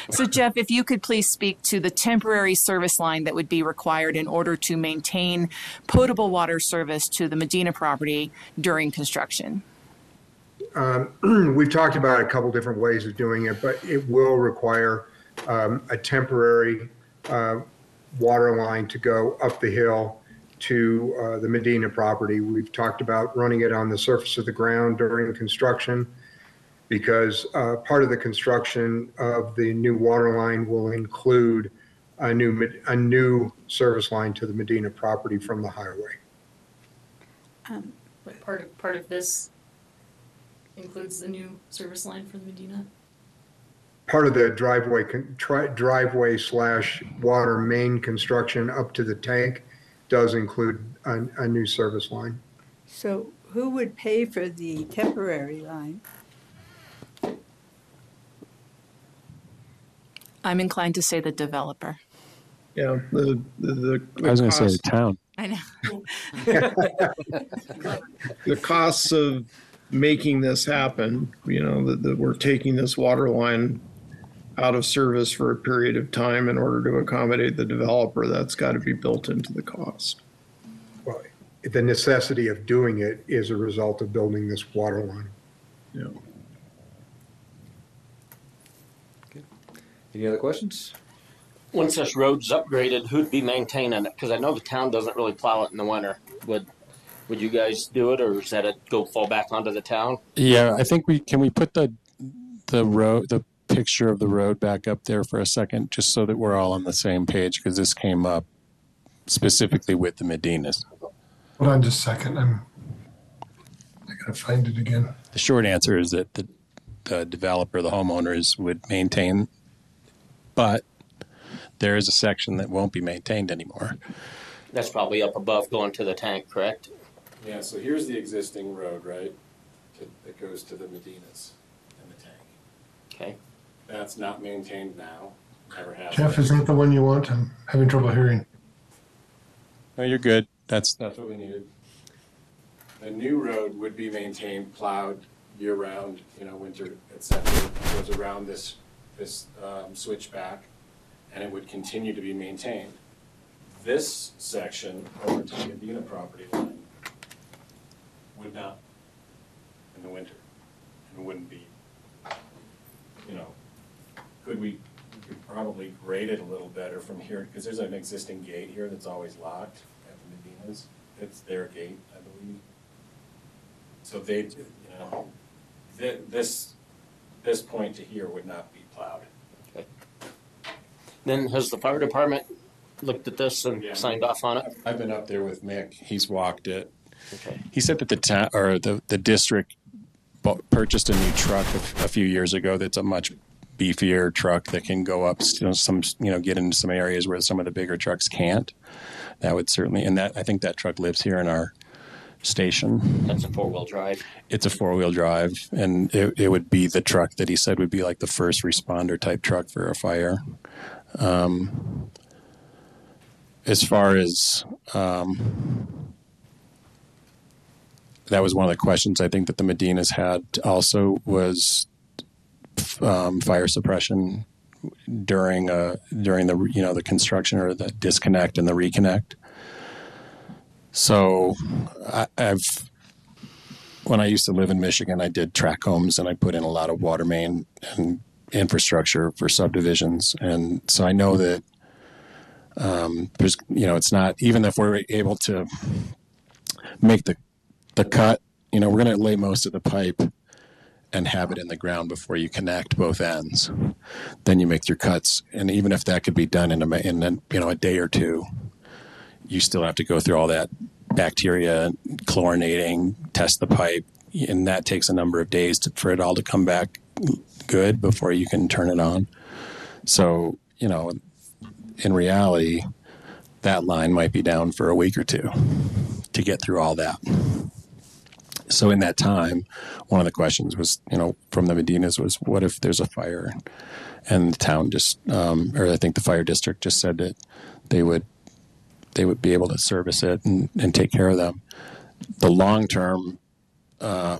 So, Jeff, if you could please speak to the temporary service line that would be required in order to maintain potable water service to the Medina property during construction. Um, We've talked about a couple different ways of doing it, but it will require um, a temporary uh, water line to go up the hill to uh, the Medina property. We've talked about running it on the surface of the ground during construction because uh, part of the construction of the new water line will include a new, a new service line to the Medina property from the highway. um, But part of, part of this includes the new service line for the Medina? Part of the driveway, con- tri- driveway slash water main construction up to the tank does include a, a new service line. so who would pay for the temporary line? I'm inclined to say the developer. Yeah, the, the, the. I was going to say the town. I know. the costs of making this happen, you know, that, that we're taking this water line out of service for a period of time in order to accommodate the developer, that's got to be built into the cost. Well, the necessity of doing it is a result of building this water line. Yeah. Any other questions? Once this road's upgraded, who'd be maintaining it? Because I know the town doesn't really plow it in the winter. Would would you guys do it, or is that it go fall back onto the town? Yeah, I think we can we put the the road the picture of the road back up there for a second, just so that we're all on the same page because this came up specifically with the Medinas. Hold on just a second. I'm, I gotta find it again. The short answer is that the the developer, the homeowners, would maintain, but there is a section that won't be maintained anymore. That's probably up above going to the tank, correct? Yeah, so here's the existing road, right? That goes to the Medinas and the tank. Okay. That's not maintained now, never has. Jeff, isn't that the one you want? I'm having trouble hearing. No, you're good. That's, that's what we needed. The new road would be maintained, plowed year-round, you know, winter, et cetera. Goes around this, this um, switchback, and it would continue to be maintained. This section over to the Medina property line would not. in the winter. And it wouldn't be, you know, could we, we could probably grade it a little better from here, because there's an existing gate here that's always locked at the Medinas. It's their gate, I believe. So they, you know, thi- this, this point to here would not be plowed. Then has the fire department looked at this and Yeah. signed off on it? I've been up there with Mick, he's walked it. Okay. He said that the town, or the, the district bu- purchased a new truck a, f- a few years ago that's a much beefier truck that can go up, you know, some, you know, get into some areas where some of the bigger trucks can't. That would certainly, and that, I think that truck lives here in our station. That's a four-wheel drive. It's a four wheel drive, and it, it would be the truck that he said would be like the first responder type truck for a fire. Um, as far as um, that was one of the questions I think that the Medinas had also was um, fire suppression during uh, during the you know the construction or the disconnect and the reconnect. So I, I've when I used to live in Michigan, I did track homes and I put in a lot of water main and infrastructure for subdivisions, and so I know that um, there's you know it's not even if we're able to make the the cut, you know we're going to lay most of the pipe and have it in the ground before you connect both ends. Then you make your cuts, and even if that could be done in a in a, you know a day or two, you still have to go through all that bacteria chlorinating, test the pipe, and that takes a number of days to, for it all to come back good before you can turn it on. So you know, in reality, that line might be down for a week or two to get through all that. So in that time, one of the questions was, you know, from the Medinas was, what if there's a fire? And the town just, um, or I think the fire district just said that they would, they would be able to service it and, and take care of them. The long term uh,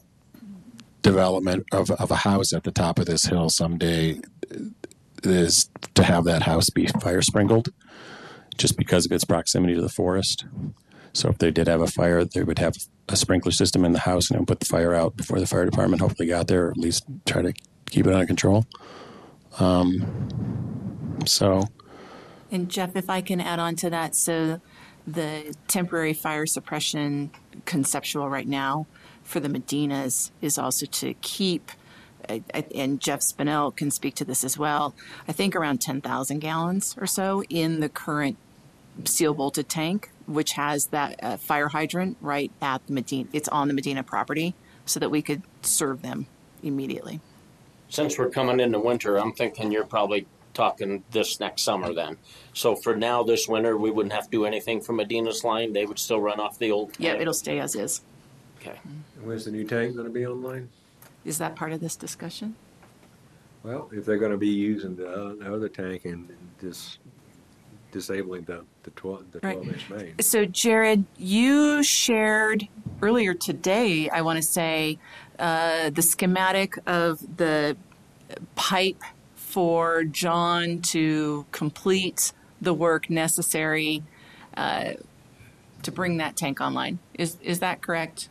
development of, of a house at the top of this hill someday is to have that house be fire sprinkled, just because of its proximity to the forest. So if they did have a fire, they would have a sprinkler system in the house and it would put the fire out before the fire department hopefully got there, or at least try to keep it under control. Um, so And Jeff, if I can add on to that, so the temporary fire suppression conceptual right now for the Medinas is also to keep, I- and Jeff Spinell can speak to this as well, I think around 10,000 gallons or so in the current steel bolted tank, which has that uh, fire hydrant right at the Medina, it's on the Medina property, so that we could serve them immediately. Since we're coming into winter, I'm thinking you're probably talking this next summer then. So for now, this winter, we wouldn't have to do anything for Medina's line. They would still run off the old. Yeah, tank. it'll stay as is. Okay. Where's the new tank going to be online? Is that part of this discussion? Well, if they're going to be using the, uh, the other tank and dis, disabling the the 12 the Right. 12 inch main. So, Jared, you shared earlier today, I want to say, uh, the schematic of the pipe for John to complete the work necessary uh, to bring that tank online. Is is that correct?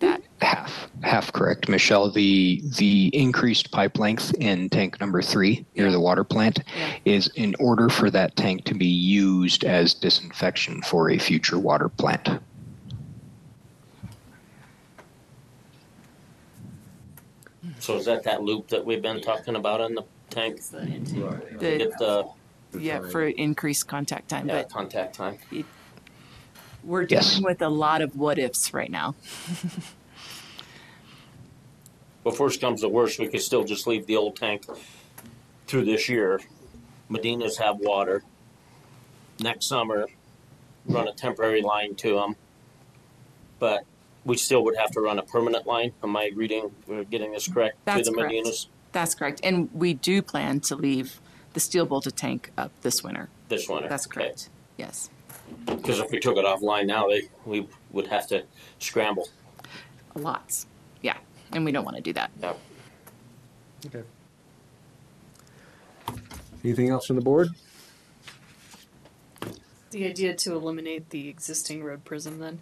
That. Half half correct. Michelle the the increased pipe length in tank number three near the water plant is in order for that tank to be used as disinfection for a future water plant. So is that that loop that we've been talking about in the tank? The- Get the yeah for increased contact time, yeah, but contact time. We're dealing Yes. with a lot of what ifs right now. If first comes the worst, we could still just leave the old tank through this year. Medina's have water. Next summer, run a temporary line to them. But we still would have to run a permanent line. Am I reading, we're getting this correct? That's to the correct. Medinas That's correct, and we do plan to leave the steel bolted tank up this winter. this winter? That's correct. Yes. Because if we took it offline now, they, we would have to scramble. Lots. Yeah. And we don't want to do that. Yeah. Okay. Anything else on the board? The idea to eliminate the existing road prism then?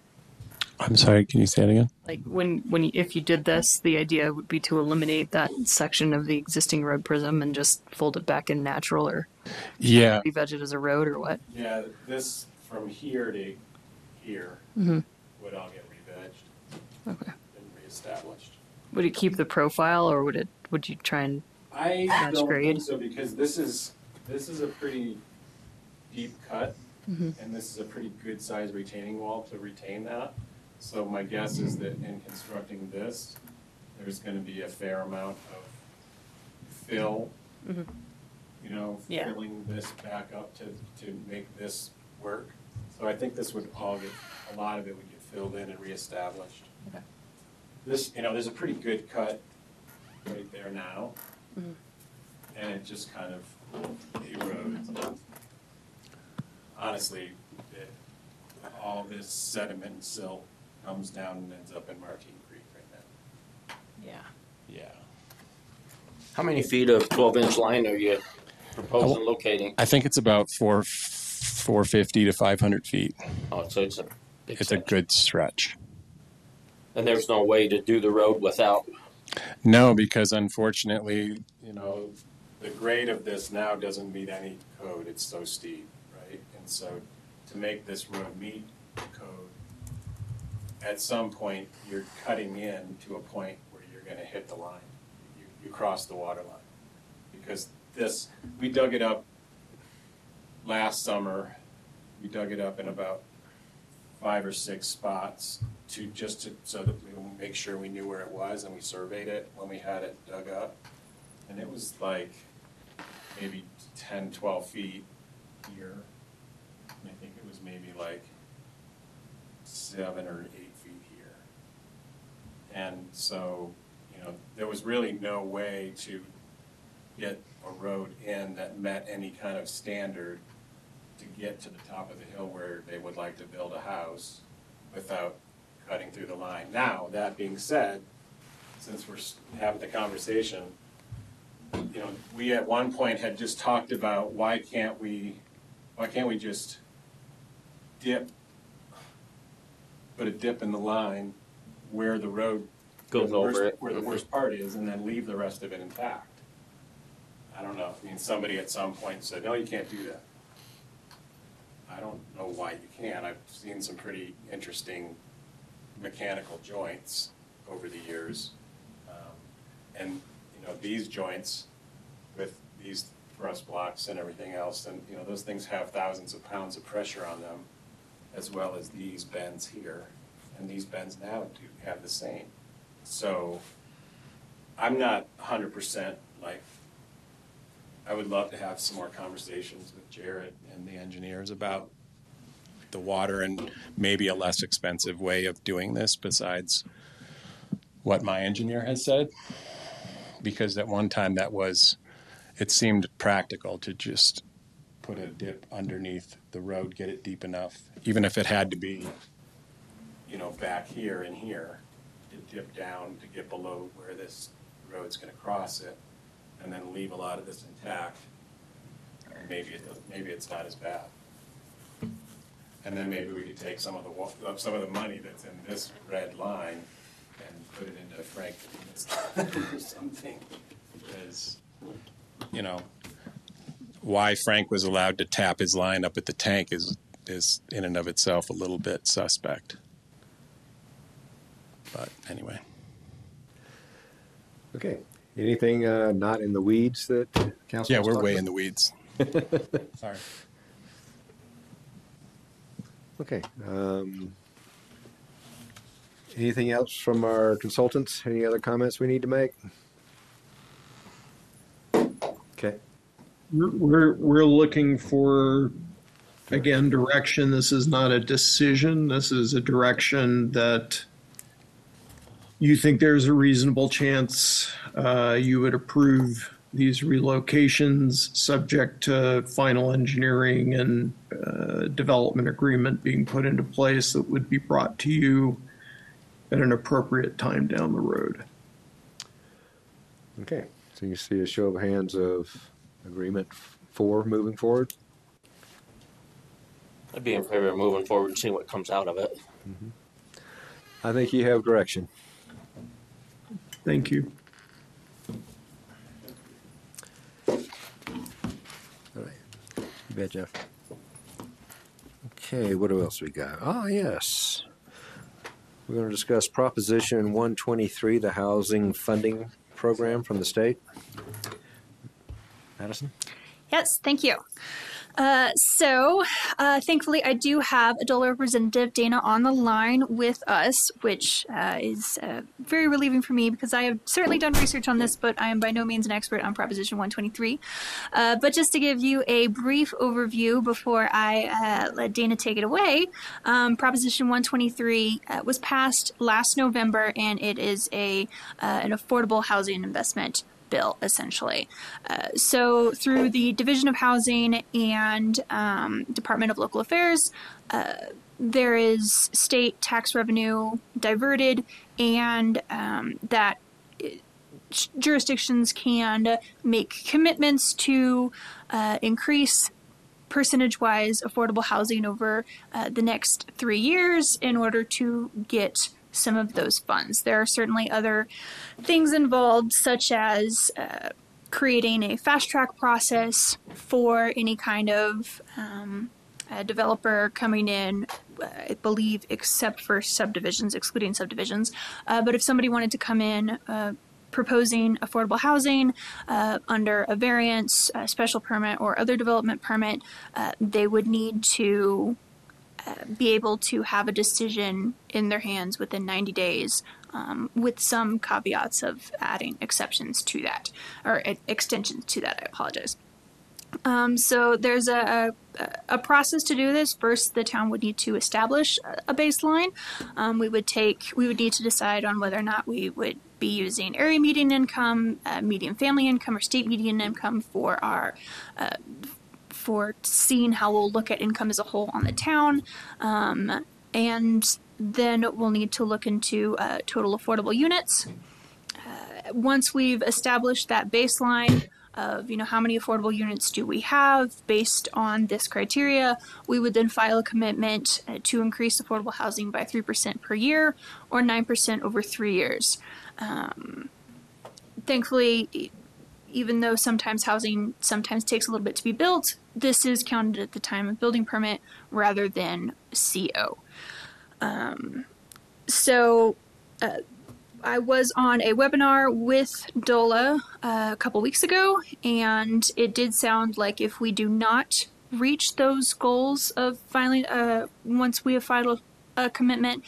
I'm sorry, can you say it again? Like when when you, if you did this, the idea would be to eliminate that section of the existing road prism and just fold it back in natural or Yeah. re-veg it as a road or what? Yeah, this from here to here Mhm. would all get re-vegged Okay. and reestablished. Would it keep the profile or would it would you try and I Match don't grade? think so because this is this is a pretty deep cut, Mhm. and this is a pretty good size retaining wall to retain that. So my guess is that in constructing this, there's going to be a fair amount of fill. Mhm. You know, Yeah. filling this back up to to make this work. So I think this would all get a lot of it would get filled in and reestablished. Okay. This, you know, there's a pretty good cut right there now Mhm. and it just kind of erodes. Honestly, it, all this sediment and silt comes down and ends up in Martine Creek right now. Yeah. Yeah. How many feet of 12 inch line are you proposing locating? I think it's about four, four fifty to five hundred feet. Oh, so it's a big It's a good stretch. And there's no way to do the road without. No, because unfortunately, you know, the grade of this now doesn't meet any code. It's so steep, right? And so to make this road meet the code, at some point, you're cutting in to a point where you're gonna hit the line. You, you cross the water line. Because this, we dug it up last summer. We dug it up in about five or six spots to, just to, so that we make sure we knew where it was and we surveyed it when we had it dug up. And it was like maybe 10, 12 feet here. And I think it was maybe like seven or eight feet here. And so, you know, there was really no way to get a road in that met any kind of standard to get to the top of the hill where they would like to build a house without cutting through the line. Now, that being said, since we're having the conversation, you know, we at one point had just talked about why can't we, why can't we just dip, put a dip in the line where the road Goes where the worst- over it. Where the worst part is, and then leave the rest of it intact. I don't know, I mean, somebody at some point said, no, you can't do that. I don't know why you can. I've seen some pretty interesting mechanical joints over the years. Um, And, you know, these joints with these thrust blocks and everything else, and, you know, those things have thousands of pounds of pressure on them, as well as these bends here. And these bends now do have the same. So I'm not hundred percent like I would love to have some more conversations with Jared and the engineers about the water and maybe a less expensive way of doing this besides what my engineer has said. Because at one time that was, it seemed practical to just put a dip underneath the road, get it deep enough, even if it had to be, you know, back here and here, to dip down to get below where this road's gonna cross it and then leave a lot of this intact, maybe it, does- maybe it's not as bad. And then maybe we could take some of the, wa- uh, some of the money that's in this red line and put it into Frank or something. Because, you know, why Frank was allowed to tap his line up at the tank is, is in and of itself a little bit suspect. But anyway. Okay. Anything uh, not in the weeds that council? Yeah, wants we're talk way about? in the weeds. Sorry. Okay. Um, anything else from our consultants? Any other comments we need to make? Okay. We're, we're, we're looking for, again, direction. This is not a decision. This is a direction that you think there's a reasonable chance uh, you would approve these relocations, subject to final engineering and uh, development agreement being put into place that would be brought to you at an appropriate time down the road. Okay. So you see a show of hands of agreement for moving forward? I'd be in favor of moving forward and seeing what comes out of it. I think you have direction. Thank you. You Jeff. Okay, what else we got? Oh, yes. We're going to discuss Proposition 123, the housing funding program from the state. Madison? Yes, thank you. Uh, so, uh, thankfully, I do have a Adola representative Dana on the line with us, which uh, is uh, very relieving for me because I have certainly done research on this, but I am by no means an expert on Proposition 123. Uh, but just to give you a brief overview before I let Dana take it away, um, Proposition 123 uh, was passed last November, and it is a an affordable housing investment bill, essentially. Uh, so, through the Division of Housing and um, Department of Local Affairs, uh, there is state tax revenue diverted, and um, that uh, jurisdictions can make commitments to uh, increase percentage wise affordable housing over uh, the next three years in order to get some of those funds. There are certainly other things involved, such as uh, creating a fast track process for any kind of um, developer coming in, I believe, except for subdivisions, excluding subdivisions. Uh, but if somebody wanted to come in, uh, proposing affordable housing uh, under a variance, a special permit, or other development permit, uh, they would need to be able to have a decision in their hands within 90 days, um, with some caveats of adding exceptions to that, or e- extensions to that. I apologize. Um, so there's a, a, a process to do this. First, the town would need to establish a- a baseline. Um, we would take, we would need to decide on whether or not we would be using area median income, uh, median family income, or state median income for our uh, for seeing how we'll look at income as a whole on the town. Um, and then we'll need to look into uh, total affordable units. Uh, once we've established that baseline of you know how many affordable units do we have based on this criteria, we would then file a commitment uh, to increase affordable housing by three percent per year or nine percent over three years. Um, thankfully, even though sometimes housing sometimes takes a little bit to be built, this is counted at the time of building permit rather than CO. Um, so uh, I was on a webinar with DOLA uh, a couple weeks ago, and it did sound like if we do not reach those goals of filing, uh, once we have filed a commitment,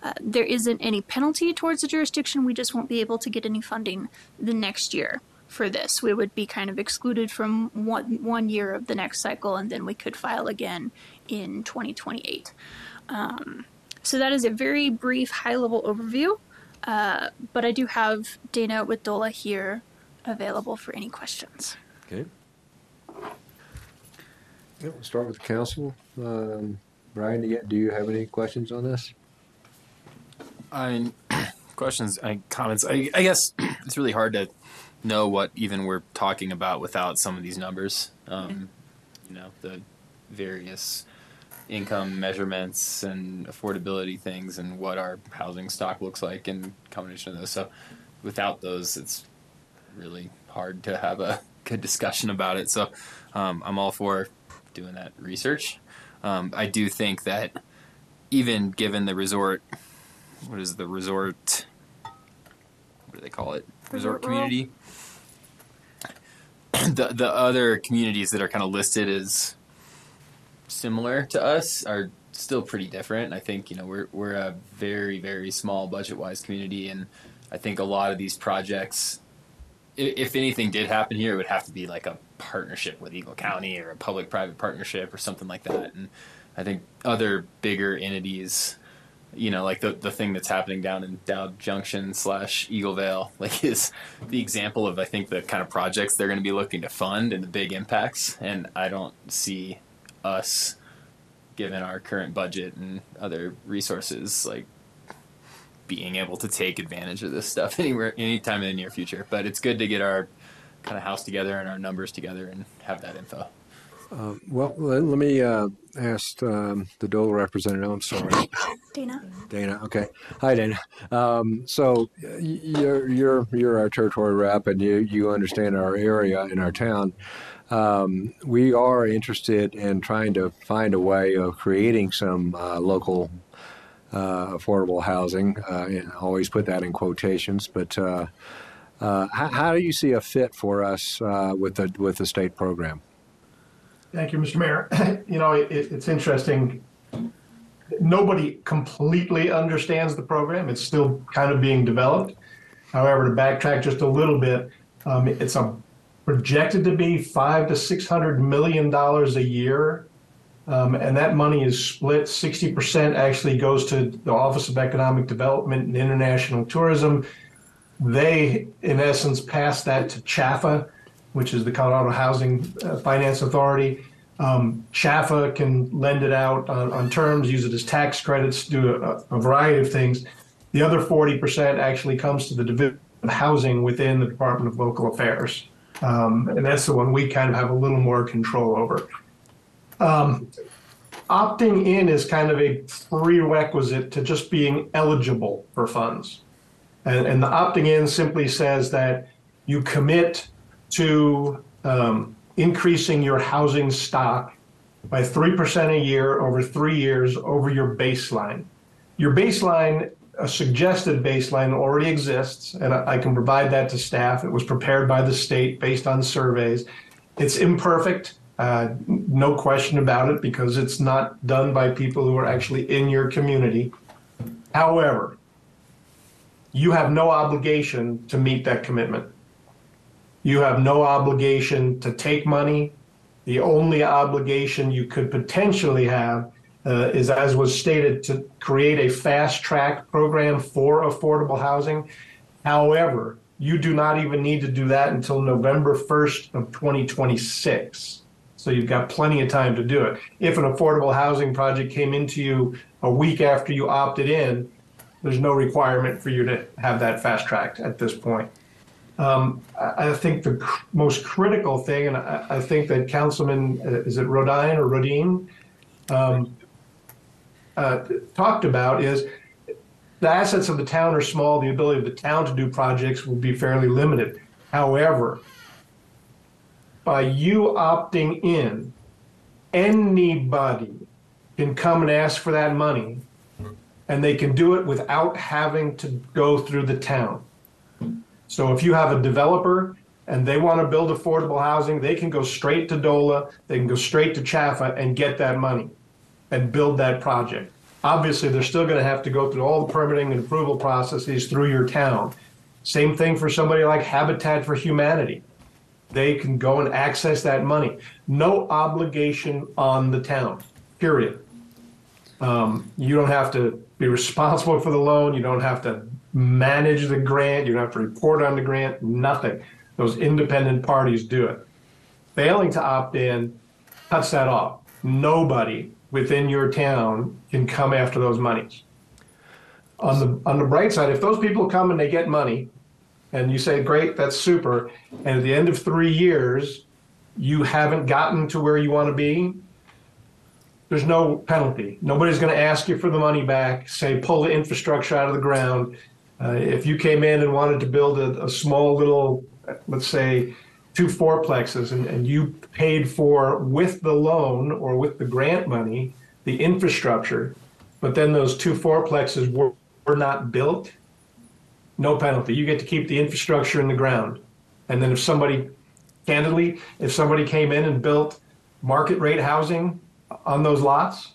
uh, there isn't any penalty towards the jurisdiction. We just won't be able to get any funding the next year for this. We would be kind of excluded from one one year of the next cycle, and then we could file again in 2028. Um, so that is a very brief, high-level overview. Uh, but I do have Dana with DOLA here available for any questions. Okay. Yeah, we'll start with the council. Um, Brian, do you, do you have any questions on this? I mean, questions, I, comments. I, I guess it's really hard to know what even we're talking about without some of these numbers. Um, you know, the various income measurements and affordability things and what our housing stock looks like and combination of those. So without those, it's really hard to have a good discussion about it. So um, I'm all for doing that research. Um, I do think that even given the resort, what is the resort? What do they call it? Resort, Resort community. the the other communities that are kind of listed as similar to us are still pretty different. I think you know we're we're a very very small budget wise community, and I think a lot of these projects, if anything did happen here, it would have to be like a partnership with Eagle County or a public private partnership or something like that. And I think other bigger entities, you know, like the the thing that's happening down in Dowd Junction slash Eagle-Vail, like is the example of I think the kind of projects they're going to be looking to fund and the big impacts. And I don't see us, given our current budget and other resources, like being able to take advantage of this stuff anywhere, anytime in the near future. But it's good to get our kind of house together and our numbers together and have that info. Um, well, let, let me uh, ask um, the DOLA representative. I'm sorry, Dana. Dana. Okay, hi, Dana. Um, so you're you're you're our territory rep, and you you understand our area and our town. Um, we are interested in trying to find a way of creating some uh, local uh, affordable housing. Uh, and I always put that in quotations, but. Uh, uh, how, how do you see a fit for us uh, with the with the state program? Thank you, Mr. Mayor. You know, it, it's interesting. Nobody completely understands the program. It's still kind of being developed. However, to backtrack just a little bit, um, it's a projected to be five to six hundred million dollars a year, um, and that money is split. Sixty percent actually goes to the Office of Economic Development and International Tourism. They, in essence, pass that to CHFA, which is the Colorado Housing uh, Finance Authority. Um, CHFA can lend it out on, on terms, use it as tax credits, do a, a variety of things. The other 40% actually comes to the Division of Housing within the Department of Local Affairs. Um, and that's the one we kind of have a little more control over. Um, opting in is kind of a prerequisite to just being eligible for funds. And, and the opting in simply says that you commit to um, increasing your housing stock by 3% a year over three years over your baseline. Your baseline, a suggested baseline, already exists, and I, I can provide that to staff. It was prepared by the state based on surveys. It's imperfect, uh, no question about it, because it's not done by people who are actually in your community. However, you have no obligation to meet that commitment. You have no obligation to take money. The only obligation you could potentially have uh, is, as was stated, to create a fast track program for affordable housing. However, you do not even need to do that until November 1st of 2026. So you've got plenty of time to do it. If an affordable housing project came into you a week after you opted in, there's no requirement for you to have that fast tracked at this point. Um, I, I think the cr- most critical thing, and I, I think that Councilman, uh, is it Rodine or Rodine, um, uh, talked about is the assets of the town are small. The ability of the town to do projects will be fairly limited. However, by you opting in, anybody can come and ask for that money and they can do it without having to go through the town. So if you have a developer and they want to build affordable housing, they can go straight to DOLA, they can go straight to CHFA and get that money and build that project. Obviously, they're still going to have to go through all the permitting and approval processes through your town. Same thing for somebody like Habitat for Humanity. They can go and access that money. No obligation on the town, period. Um, you don't have to be responsible for the loan. You don't have to manage the grant. You don't have to report on the grant. Nothing. Those independent parties do it. Failing to opt in cuts that off. Nobody within your town can come after those monies. On the on the bright side, if those people come and they get money, and you say, "Great, that's super," and at the end of three years, you haven't gotten to where you want to be, there's no penalty. Nobody's going to ask you for the money back. Say, pull the infrastructure out of the ground. Uh, if you came in and wanted to build a, a small little, let's say, two fourplexes, and, and you paid for with the loan or with the grant money the infrastructure, but then those two fourplexes were, were not built, no penalty. You get to keep the infrastructure in the ground. And then if somebody, candidly, if somebody came in and built market rate housing on those lots,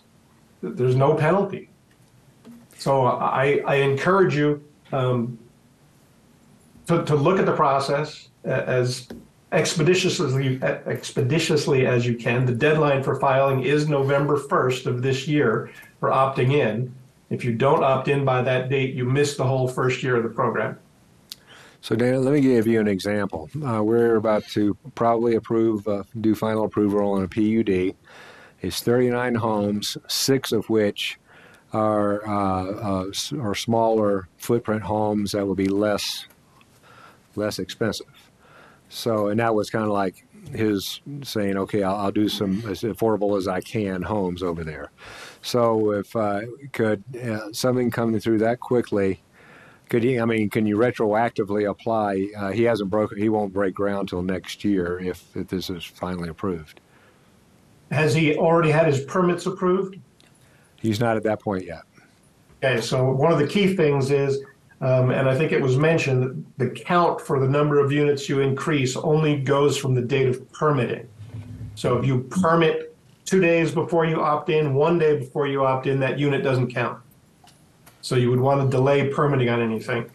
there's no penalty. So I, I encourage you um, to, to look at the process as expeditiously expeditiously as you can. The deadline for filing is November 1st of this year for opting in. If you don't opt in by that date, you miss the whole first year of the program. So, Dana, let me give you an example. Uh, we're about to probably approve, uh, do final approval on a PUD. It's 39 homes, six of which are uh, uh, are smaller footprint homes that will be less less expensive. So, and that was kind of like his saying, okay, I'll, I'll do some as affordable as I can homes over there. So if uh, could uh, something coming through that quickly, could he? I mean, can you retroactively apply? Uh, he hasn't broken. He won't break ground till next year if, if this is finally approved. Has he already had his permits approved? He's not at that point yet. Okay, so one of the key things is, um, and I think it was mentioned, the count for the number of units you increase only goes from the date of permitting. So if you permit two days before you opt in, one day before you opt in, that unit doesn't count. So you would want to delay permitting on anything.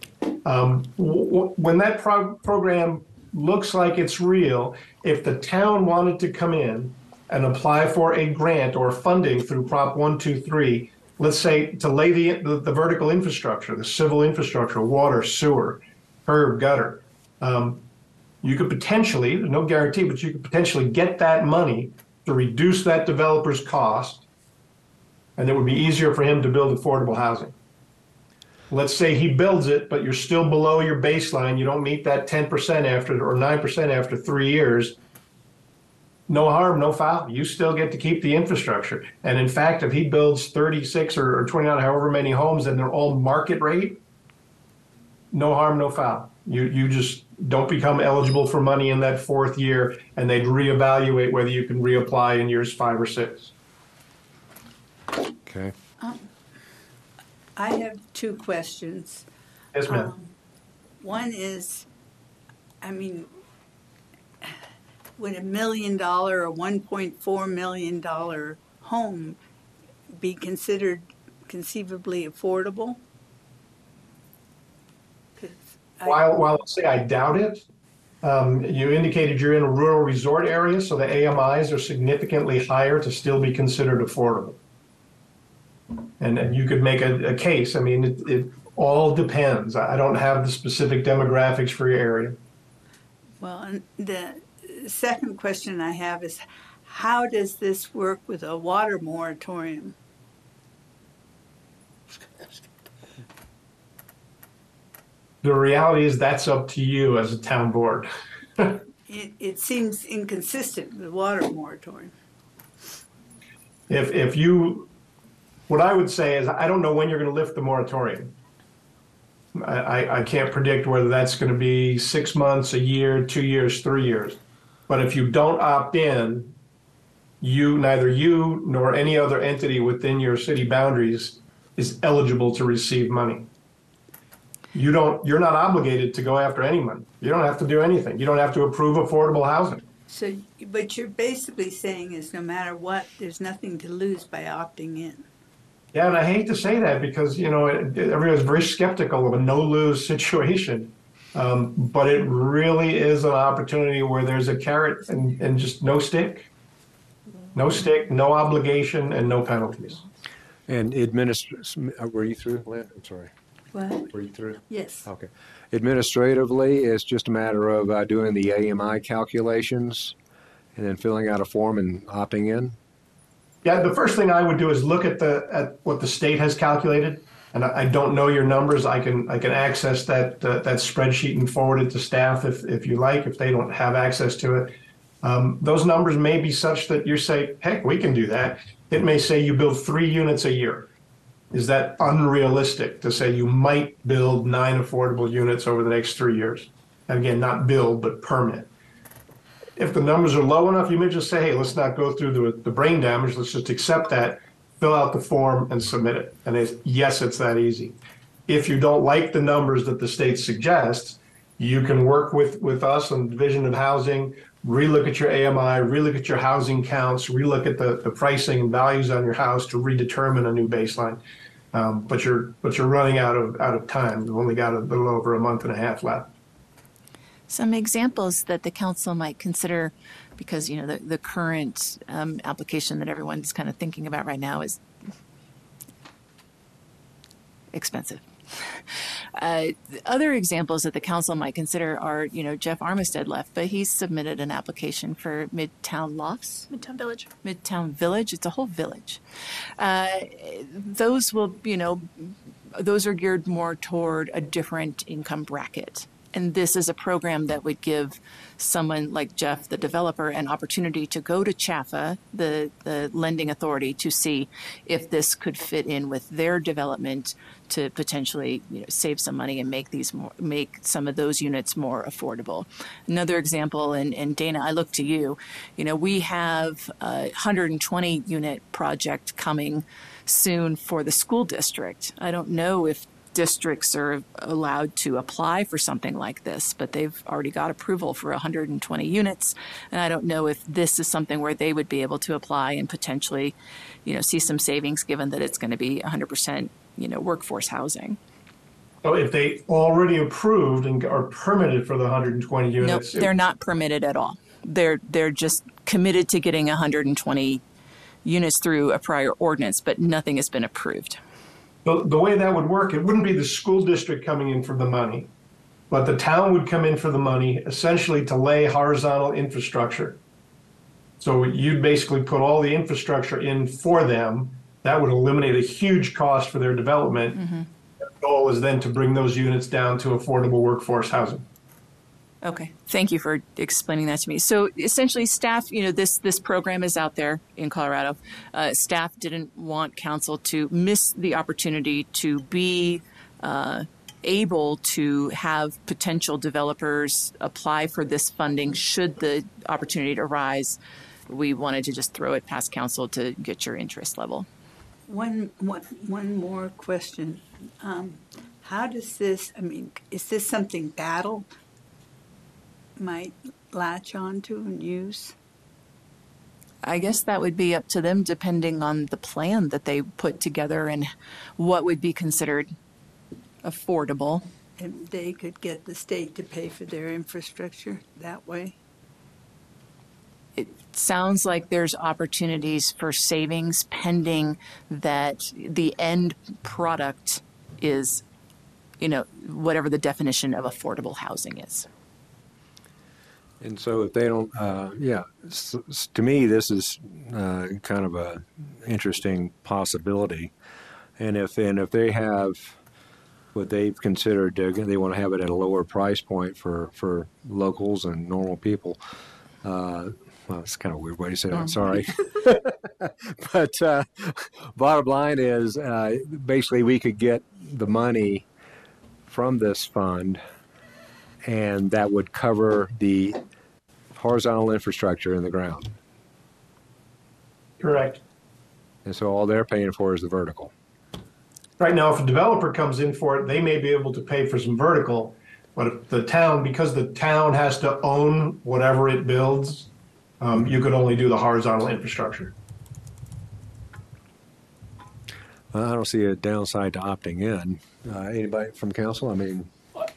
Um, when that pro- program looks like it's real, if the town wanted to come in and apply for a grant or funding through Prop 123, let's say to lay the, the, the vertical infrastructure, the civil infrastructure, water, sewer, curb, gutter, um, you could potentially, no guarantee, but you could potentially get that money to reduce that developer's cost, and it would be easier for him to build affordable housing. Let's say he builds it, but you're still below your baseline, you don't meet that 10% after, or 9% after three years, no harm, no foul. You still get to keep the infrastructure. And in fact, if he builds 36 or, or 29, however many homes, and they're all market rate, no harm, no foul. You you just don't become eligible for money in that fourth year, and they'd reevaluate whether you can reapply in years five or six. Okay. Um, I have two questions. Yes, ma'am. Um, One is, I mean, would a million dollar or one point four million dollar home be considered conceivably affordable? I- While while I'll say I doubt it, um, you indicated you're in a rural resort area, so the AMIs are significantly higher to still be considered affordable. And, and you could make a, a case. I mean, it, it all depends. I I don't have the specific demographics for your area. Well, the second question I have is, how does this work with a water moratorium? The reality is that's up to you as a town board. It, it seems inconsistent with the water moratorium. If, if you, what I would say is, I don't know when you're going to lift the moratorium. I, I, I can't predict whether that's going to be six months, a year, two years, three years. But if you don't opt in, you, neither you nor any other entity within your city boundaries is eligible to receive money. You don't, you're not obligated to go after anyone. You don't have to do anything. You don't have to approve affordable housing. So, but you're basically saying is no matter what, there's nothing to lose by opting in. Yeah, and I hate to say that because you know everyone's very skeptical of a no-lose situation, um, but it really is an opportunity where there's a carrot and, and just no stick, no stick, no obligation, and no penalties. And administr, were you through, Lynn? I'm sorry. What? Were you through? Yes. Okay. Administratively, it's just a matter of uh, doing the AMI calculations and then filling out a form and opting in. Yeah, the first thing I would do is look at the at what the state has calculated, and I, don't know your numbers. I can I can access that uh, that spreadsheet and forward it to staff if if you like. If they don't have access to it, um, those numbers may be such that you say, heck, we can do that. It may say you build three units a year. Is that unrealistic to say you might build nine affordable units over the next three years? And again, not build, but permit. If the numbers are low enough, you may just say, hey, let's not go through the, the brain damage. Let's just accept that, fill out the form, and submit it. And it's, yes, it's that easy. If you don't like the numbers that the state suggests, you can work with, with us on Division of Housing, relook at your AMI, relook at your housing counts, relook at the, the pricing and values on your house to redetermine a new baseline. Um, but you're but you're running out of out of time. You've only got a little over a month and a half left. Some examples that the council might consider, because you know the, the current um, application that everyone's kind of thinking about right now is expensive. Uh, other examples that the council might consider are, you know, Jeff Armistead left, but he's submitted an application for Midtown Lofts. Midtown Village. Midtown Village. It's a whole village. Uh, those will, you know, those are geared more toward a different income bracket. And this is a program that would give someone like Jeff, the developer, an opportunity to go to CHFA, the, the lending authority, to see if this could fit in with their development to potentially you know, save some money and make these more, make some of those units more affordable. Another example, and, and Dana, I look to you. You know, we have a 120 unit project coming soon for the school district. I don't know if districts are allowed to apply for something like this, but they've already got approval for 120 units. And I don't know if this is something where they would be able to apply and potentially, you know, see some savings given that it's going to be 100%, you know, workforce housing. So if they already approved and are permitted for the 120 Nope, units, they're not permitted at all. They're they're just committed to getting 120 units through a prior ordinance, but nothing has been approved. The, the way that would work, it wouldn't be the school district coming in for the money, but the town would come in for the money essentially to lay horizontal infrastructure. So you'd basically put all the infrastructure in for them. That would eliminate a huge cost for their development. Mm-hmm. The goal is then to bring those units down to affordable workforce housing. Okay, thank you for explaining that to me. So essentially, staff, you know, this this program is out there in Colorado. Uh, staff didn't want council to miss the opportunity to be uh, able to have potential developers apply for this funding should the opportunity arise. We wanted to just throw it past council to get your interest level. One, one, one more question. Um, how does this, I mean, is this something Battle might latch onto and use? I guess that would be up to them depending on the plan that they put together and what would be considered affordable. And they could get the state to pay for their infrastructure that way? It sounds like there's opportunities for savings pending that the end product is, you know, whatever the definition of affordable housing is. And so if they don't, uh, yeah, s- s- to me, this is uh, kind of a interesting possibility. And if and if they have what they've considered, they want to have it at a lower price point for for locals and normal people. Uh, well, it's kind of a weird way to say that. I'm sorry, but uh, bottom line is, uh, basically, we could get the money from this fund and that would cover the horizontal infrastructure in the ground. Correct. And so all they're paying for is the vertical. Right now, if a developer comes in for it, they may be able to pay for some vertical. But if the town, because the town has to own whatever it builds, um, you could only do the horizontal infrastructure. I don't see a downside to opting in. Uh, anybody from council? I mean,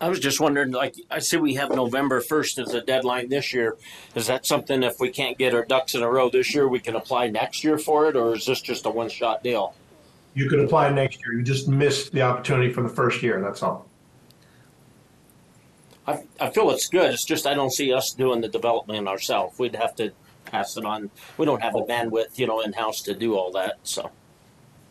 I was just wondering, like, I see we have November 1st as a deadline this year. Is that something, if we can't get our ducks in a row this year, we can apply next year for it, or is this just a one shot deal? You could apply next year. You just missed the opportunity for the first year, that's all. I, I feel it's good. It's just I don't see us doing the development ourselves. We'd have to pass it on. We don't have the bandwidth, you know, in house to do all that. So,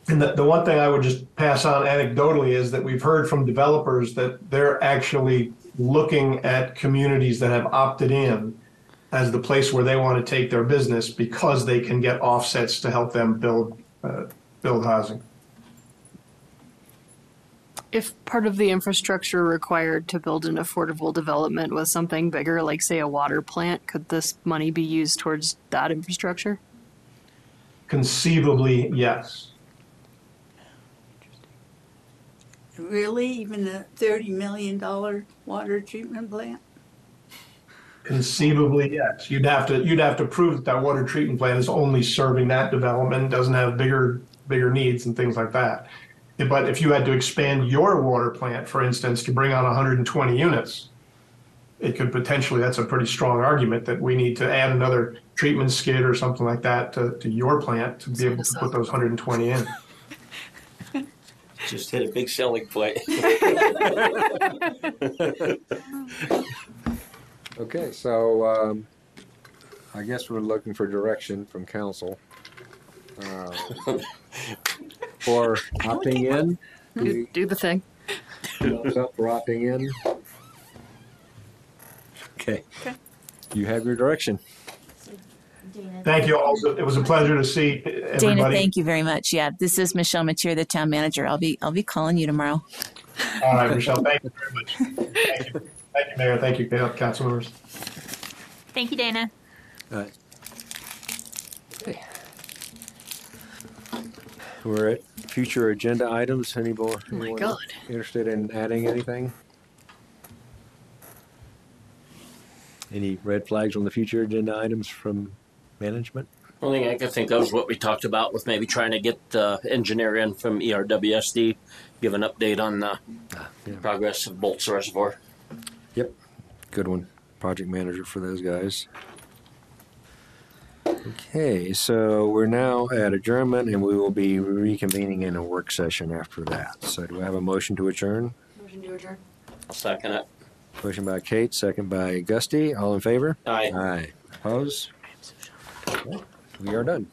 And the, the one thing I would just pass on anecdotally is that we've heard from developers that they're actually looking at communities that have opted in as the place where they want to take their business because they can get offsets to help them build, uh, build housing. If part of the infrastructure required to build an affordable development was something bigger, like say a water plant, could this money be used towards that infrastructure? Conceivably, yes. Really, even a thirty million dollar water treatment plant? Conceivably, yes. You'd have to, you'd have to prove that that water treatment plant is only serving that development, doesn't have bigger, bigger needs and things like that. But if you had to expand your water plant, for instance, to bring on 120 units, it could potentially, that's a pretty strong argument that we need to add another treatment skid or something like that to, to your plant to be able to put those 120 in. just hit a big selling point. okay, so um, I guess we're looking for direction from council uh, for opting in. Do, do the thing. Thumbs up for opting in. Okay. Okay. You have your direction. Thank you all. It was a pleasure to see everybody. Dana, thank you very much. Yeah, this is Michelle Metteer, the town manager. I'll be I'll be calling you tomorrow. All right, Michelle, thank you very much. Thank you, thank you, Mayor. Thank you, council members. Thank you, Dana. All right. We're at future agenda items. Anybody Oh my God. interested in adding anything? Any red flags on the future agenda items from management? Only thing I could think of is what we talked about with maybe trying to get uh, engineer in from ERWSD, give an update on the progress of Bolts Reservoir. Yep, good one. Project manager for those guys. Okay, so we're now at adjournment and we will be reconvening in a work session after that. So do I have a motion to adjourn? Motion to adjourn. I'll second it. Motion by Kate, second by Gusty. All in favor? Aye. Aye. Opposed? We are done.